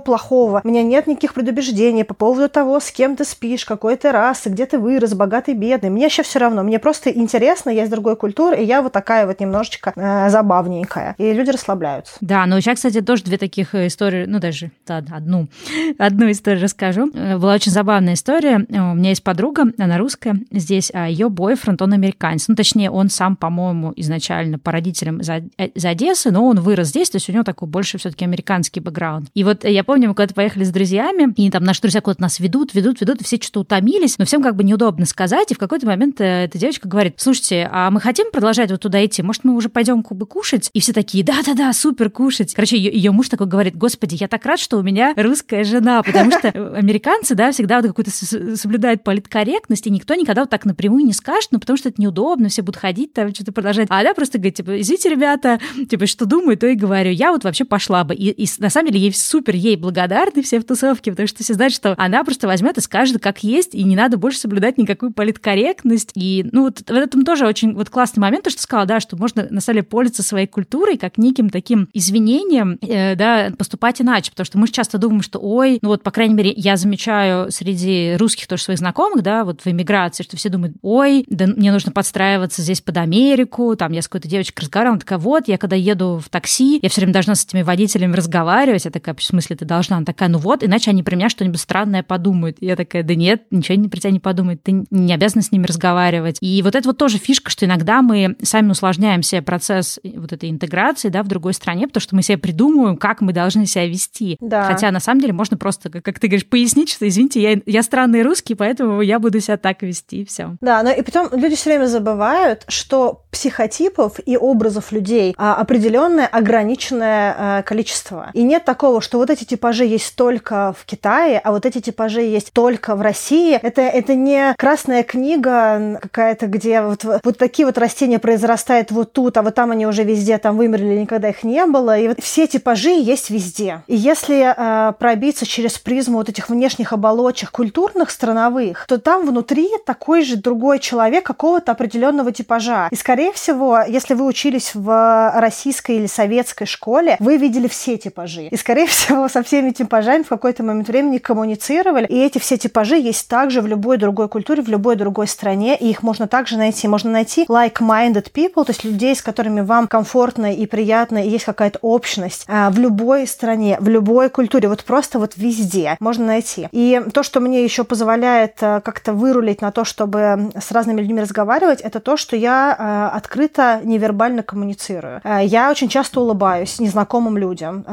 Speaker 2: плохого. У меня нет никаких предубеждений по поводу того, с кем ты спишь, какой ты расы, где ты вырос, богатый, бедный. Мне еще все равно. Мне просто интересно, я из другой культуры, и я вот такая вот немножечко э, забавненькая. И люди расслабляются.
Speaker 1: Да, но сейчас, кстати, тоже две таких э, истории, ну даже да, одну, одну историю расскажу. Э, была очень забавная история. У меня есть подруга, она русская здесь, а ее бойфренд, он американец. Ну, точнее, он сам, по-моему, изначально по родителям из, из Одессы, но он вырос здесь, то есть у него такой больше все-таки американский бэкграунд. И вот я помню, мы куда-то поехали с друзьями, и там наши друзья куда-то нас ведут, ведут, ведут, и все что-то утомились, но всем как бы неудобно сказать, и в какой-то момент э, эта девочка говорит, слушайте, а мы хотим продолжать вот туда идти, может, мы уже пойдем кубы кушать? И все такие, да-да-да, супер, кушать. Короче, ее, муж такой говорит, господи, я так рад, что у меня русская жена, потому что американцы, да, всегда вот какую-то соблюдают политкорректность, и никто никогда вот так напрямую не скажет, ну, потому что это неудобно, все будут ходить там, что-то продолжать. А она просто говорит, типа, извините, ребята, типа, что думаю, то и говорю. Я вот вообще пошла бы. И, и на самом деле ей супер, ей благодарны все в тусовке, потому что все знают, что она просто возьмет и скажет, как есть, и не надо больше соблюдать никакую политкорректность. И, ну, вот в этом тоже очень вот классный момент, то, что сказала, да, что можно на самом деле пользоваться своей культурой как неким таким извинением, э, да, поступать иначе, потому что мы часто думаем, что, ой, ну вот, по крайней мере, я замечаю среди русских тоже своих знакомых, да, вот в эмиграции, что все думают, ой, да мне нужно подстраиваться здесь под Америку, там я с какой-то девочкой разговаривала, она такая, вот, я когда еду в такси, я все время должна с этими водителями разговаривать, я такая, в смысле ты должна? Она такая, ну вот, иначе они про меня что-нибудь странное подумают. Я такая, да нет, ничего про тебя не подумают, ты не обязана с ними разговаривать. И вот это вот тоже фишка, что иногда мы сами усложняем себе процесс вот этой интеграции, да, в другой стране, потому что мы себе придумываем, как мы должны себя вести. Да. Хотя на самом деле можно просто, как ты говоришь, пояснить, что, извините, я, я странный русский, поэтому я буду себя так вести, все.
Speaker 2: Да, но и потом люди все время забывают, что психотипов и образов людей а, определенное ограниченное а, количество. И нет такого, что вот эти типажи есть только в Китае, а вот эти типажи есть только в России. Это, это не красная книга какая-то, где вот, вот такие вот растения произрастают вот тут, а вот там они уже везде там вымерли, никогда их не было. И вот все типажи есть везде. И если э, пробиться через призму вот этих внешних оболочек культурных, страновых, то там внутри такой же другой человек какого-то определенного типажа. И, скорее всего, если вы учились в российской или советской школе, вы видели все типажи. И, скорее всего, со всеми типажами в какой-то момент времени коммуницировали. И эти все типажи есть также в любой другой культуре, в любой другой стране. И их можно также найти. Можно найти like-minded people, то есть людей, с которыми вам комфортно и приятно, и есть какая-то общность а, в любой стране, в любой культуре. Вот просто вот везде можно найти. И то, что мне еще позволяет а, как-то вырулить на то, чтобы с разными людьми разговаривать, это то, что я а, открыто невербально коммуницирую. Я очень часто улыбаюсь незнакомым людям.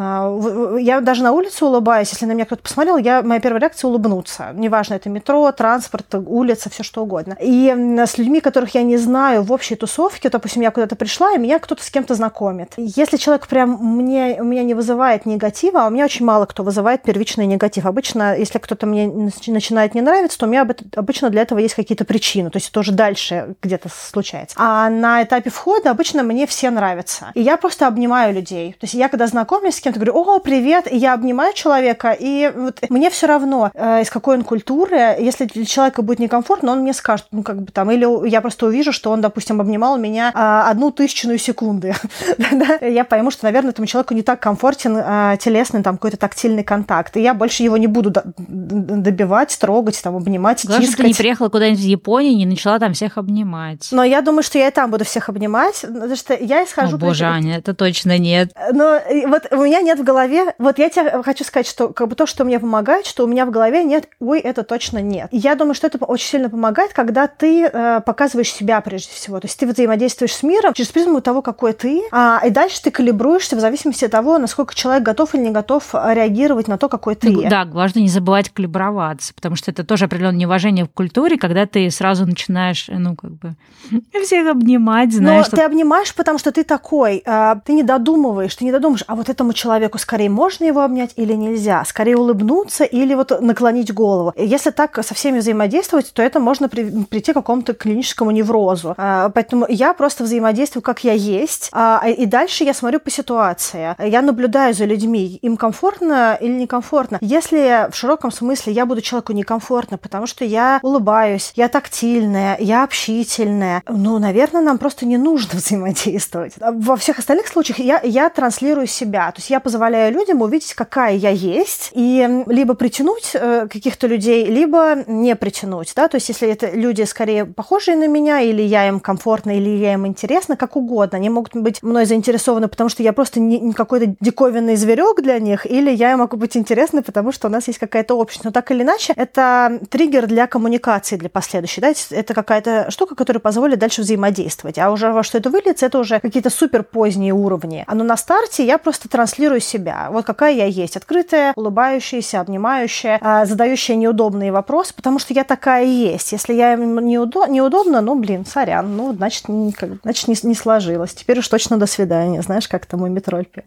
Speaker 2: Я даже на улице улыбаюсь, если на меня кто-то посмотрел, я, моя первая реакция улыбнуться. Неважно, это метро, транспорт, улица, все что угодно. И с людьми, которых я не знаю в общей тусовке, допустим, я куда-то пришла, и меня кто-то с кем-то знакомит. Если человек прям мне, у меня не вызывает негатива, а у меня очень мало кто вызывает первичный негатив. Обычно, если кто-то мне начинает не нравиться, то у меня обычно для этого есть какие-то причины. То есть это уже дальше где-то случается. А на этапе входа обычно мне все нравятся. И я просто обнимаю людей. То есть я когда знакомлюсь с кем-то, говорю, о, привет, и я обнимаю человека, и вот мне все равно, э, из какой он культуры, если для человека будет некомфортно, он мне скажет, ну, как бы там, или я просто увижу, что он, допустим, обнимал меня а, одну тысячную секунды. я пойму, что, наверное, этому человеку не так комфортен а, телесный, там, какой-то тактильный контакт. И я больше его не буду добивать, трогать, там, обнимать,
Speaker 1: Главное, тискать. ты не приехала куда-нибудь в Японию не начала там всех обнимать.
Speaker 2: Но я думаю, что я и там буду всех обнимать, потому что я исхожу...
Speaker 1: О, боже, Аня, это точно нет.
Speaker 2: Но вот у меня нет в голове... Вот я тебе хочу сказать, что как бы то, что мне помогает, что у меня в голове нет, ой, это точно нет. Я думаю, что это очень сильно помогает, когда ты э, показываешь себя прежде всего. То есть ты взаимодействуешь с миром через призму того, какой ты, а, и дальше ты калибруешься в зависимости от того, насколько человек готов или не готов реагировать на то, какой ты.
Speaker 1: Ну, да, важно не забывать калиброваться, потому что это тоже определенное неуважение в культуре, когда ты сразу начинаешь, ну, как бы, всех обнимать, знаешь.
Speaker 2: Но что... ты обнимаешь, потому что ты такой, ты не додумываешь, ты не додумаешь, а вот этому человеку скорее можно его обнять или нельзя, скорее улыбнуться или вот наклонить голову. Если так со всеми взаимодействовать, то это можно прийти к какому-то клиническому неврозу. А, поэтому я просто взаимодействую, как я есть, а, и дальше я смотрю по ситуации. Я наблюдаю за людьми, им комфортно или некомфортно. Если в широком смысле я буду человеку некомфортно, потому что я улыбаюсь, я тактильная, я общительная, ну, наверное, нам просто не нужно взаимодействовать. Во всех остальных случаях я, я транслирую себя. То есть я позволяю людям увидеть, какая я есть, и либо притянуть э, каких-то людей, либо не притянуть. Да? То есть если это люди скорее похожие на меня, или я им комфортна, или я им интересна, как угодно. Они могут быть мной заинтересованы, потому что я просто не, не какой-то диковинный зверек для них, или я могу быть интересна, потому что у нас есть какая-то общность. Но так или иначе, это триггер для коммуникации, для последующей. Да? Это какая-то штука, которая позволит дальше взаимодействовать. А уже во что это выльется, это уже какие-то супер поздние уровни. А но на старте я просто транслирую себя. Вот какая я есть. Открытая, улыбающаяся, обнимающая, а, задающая неудобные вопросы, потому что я такая есть. Если я им неудо- неудобно, ну, блин, сорян, ну, значит, не, значит не, не сложилось. Теперь уж точно до свидания. Знаешь, как там мой метроль пел.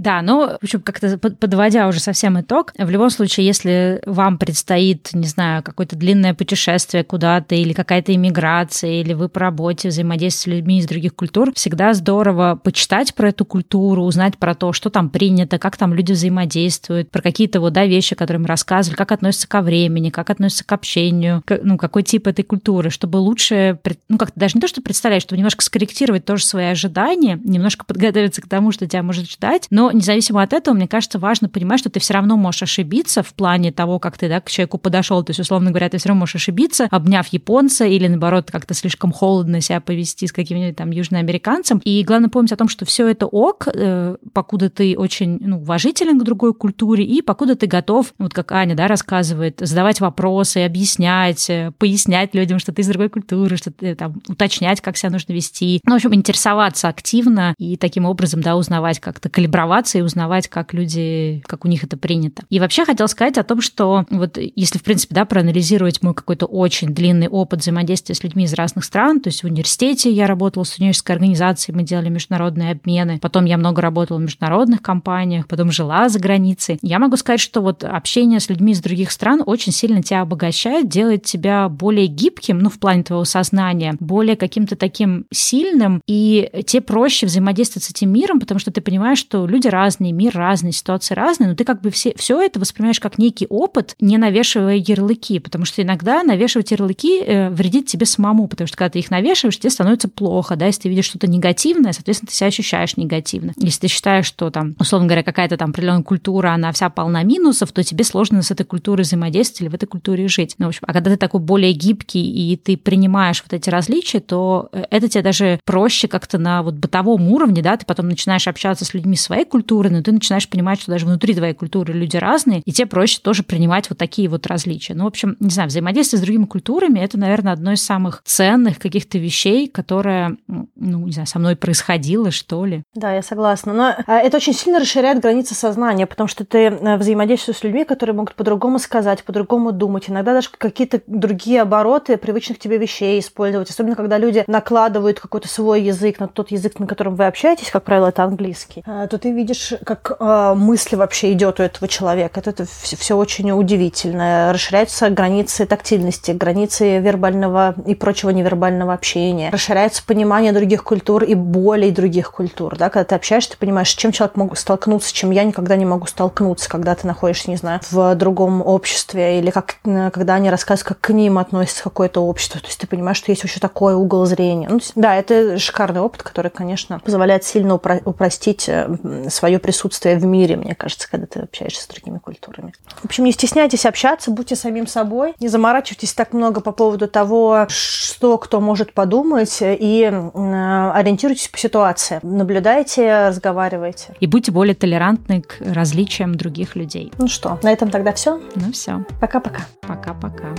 Speaker 1: Да, ну, в общем, как-то подводя уже совсем итог, в любом случае, если вам предстоит, не знаю, какое-то длинное путешествие куда-то или какая-то иммиграция, или вы по работе взаимодействуете с людьми из других культур, всегда здорово почитать про эту культуру, узнать про то, что там принято, как там люди взаимодействуют, про какие-то вот, да, вещи, которые мы рассказывали, как относятся ко времени, как относятся к общению, ну, какой тип этой культуры, чтобы лучше, ну, как-то даже не то, что представлять, чтобы немножко скорректировать тоже свои ожидания, немножко подготовиться к тому, что тебя может ждать, но Независимо от этого, мне кажется, важно понимать, что ты все равно можешь ошибиться в плане того, как ты да, к человеку подошел. То есть, условно говоря, ты все равно можешь ошибиться, обняв японца или, наоборот, как-то слишком холодно себя повести с каким-нибудь там южноамериканцем. И главное помнить о том, что все это ок, э, покуда ты очень ну, уважителен к другой культуре и покуда ты готов, вот как Аня да, рассказывает, задавать вопросы, объяснять, э, пояснять людям, что ты из другой культуры, что ты там уточнять, как себя нужно вести. Ну, в общем, интересоваться активно и таким образом, да, узнавать как-то, калиброваться и узнавать, как люди, как у них это принято. И вообще хотел сказать о том, что вот если, в принципе, да, проанализировать мой какой-то очень длинный опыт взаимодействия с людьми из разных стран, то есть в университете я работала с университетской организацией, мы делали международные обмены, потом я много работала в международных компаниях, потом жила за границей. Я могу сказать, что вот общение с людьми из других стран очень сильно тебя обогащает, делает тебя более гибким, ну, в плане твоего сознания, более каким-то таким сильным, и тебе проще взаимодействовать с этим миром, потому что ты понимаешь, что люди разные, мир разный, ситуации разные, но ты как бы все, все это воспринимаешь как некий опыт, не навешивая ярлыки, потому что иногда навешивать ярлыки э, вредит тебе самому, потому что когда ты их навешиваешь, тебе становится плохо, да, если ты видишь что-то негативное, соответственно, ты себя ощущаешь негативно. Если ты считаешь, что там, условно говоря, какая-то там определенная культура, она вся полна минусов, то тебе сложно с этой культурой взаимодействовать или в этой культуре жить. Ну, в общем, а когда ты такой более гибкий и ты принимаешь вот эти различия, то э, это тебе даже проще как-то на вот бытовом уровне, да, ты потом начинаешь общаться с людьми своей культуры, но ты начинаешь понимать, что даже внутри твоей культуры люди разные, и тебе проще тоже принимать вот такие вот различия. Ну, в общем, не знаю, взаимодействие с другими культурами — это, наверное, одно из самых ценных каких-то вещей, которое, ну, не знаю, со мной происходило, что ли.
Speaker 2: Да, я согласна. Но а, это очень сильно расширяет границы сознания, потому что ты э, взаимодействуешь с людьми, которые могут по-другому сказать, по-другому думать. Иногда даже какие-то другие обороты привычных тебе вещей использовать. Особенно, когда люди накладывают какой-то свой язык на тот язык, на котором вы общаетесь, как правило, это английский, а, то ты видишь, как э, мысли вообще идет у этого человека. Это, это все очень удивительно. Расширяются границы тактильности, границы вербального и прочего невербального общения. Расширяется понимание других культур и болей других культур. Да? Когда ты общаешься, ты понимаешь, с чем человек мог столкнуться, чем я никогда не могу столкнуться, когда ты находишься, не знаю, в другом обществе, или как, когда они рассказывают, как к ним относится какое-то общество. То есть ты понимаешь, что есть еще такой угол зрения. Ну, да, это шикарный опыт, который, конечно, позволяет сильно упро- упростить э, свое присутствие в мире, мне кажется, когда ты общаешься с другими культурами. В общем, не стесняйтесь общаться, будьте самим собой, не заморачивайтесь так много по поводу того, что кто может подумать, и э, ориентируйтесь по ситуации. Наблюдайте, разговаривайте.
Speaker 1: И будьте более толерантны к различиям других людей.
Speaker 2: Ну что, на этом тогда все?
Speaker 1: Ну все.
Speaker 2: Пока-пока.
Speaker 1: Пока-пока.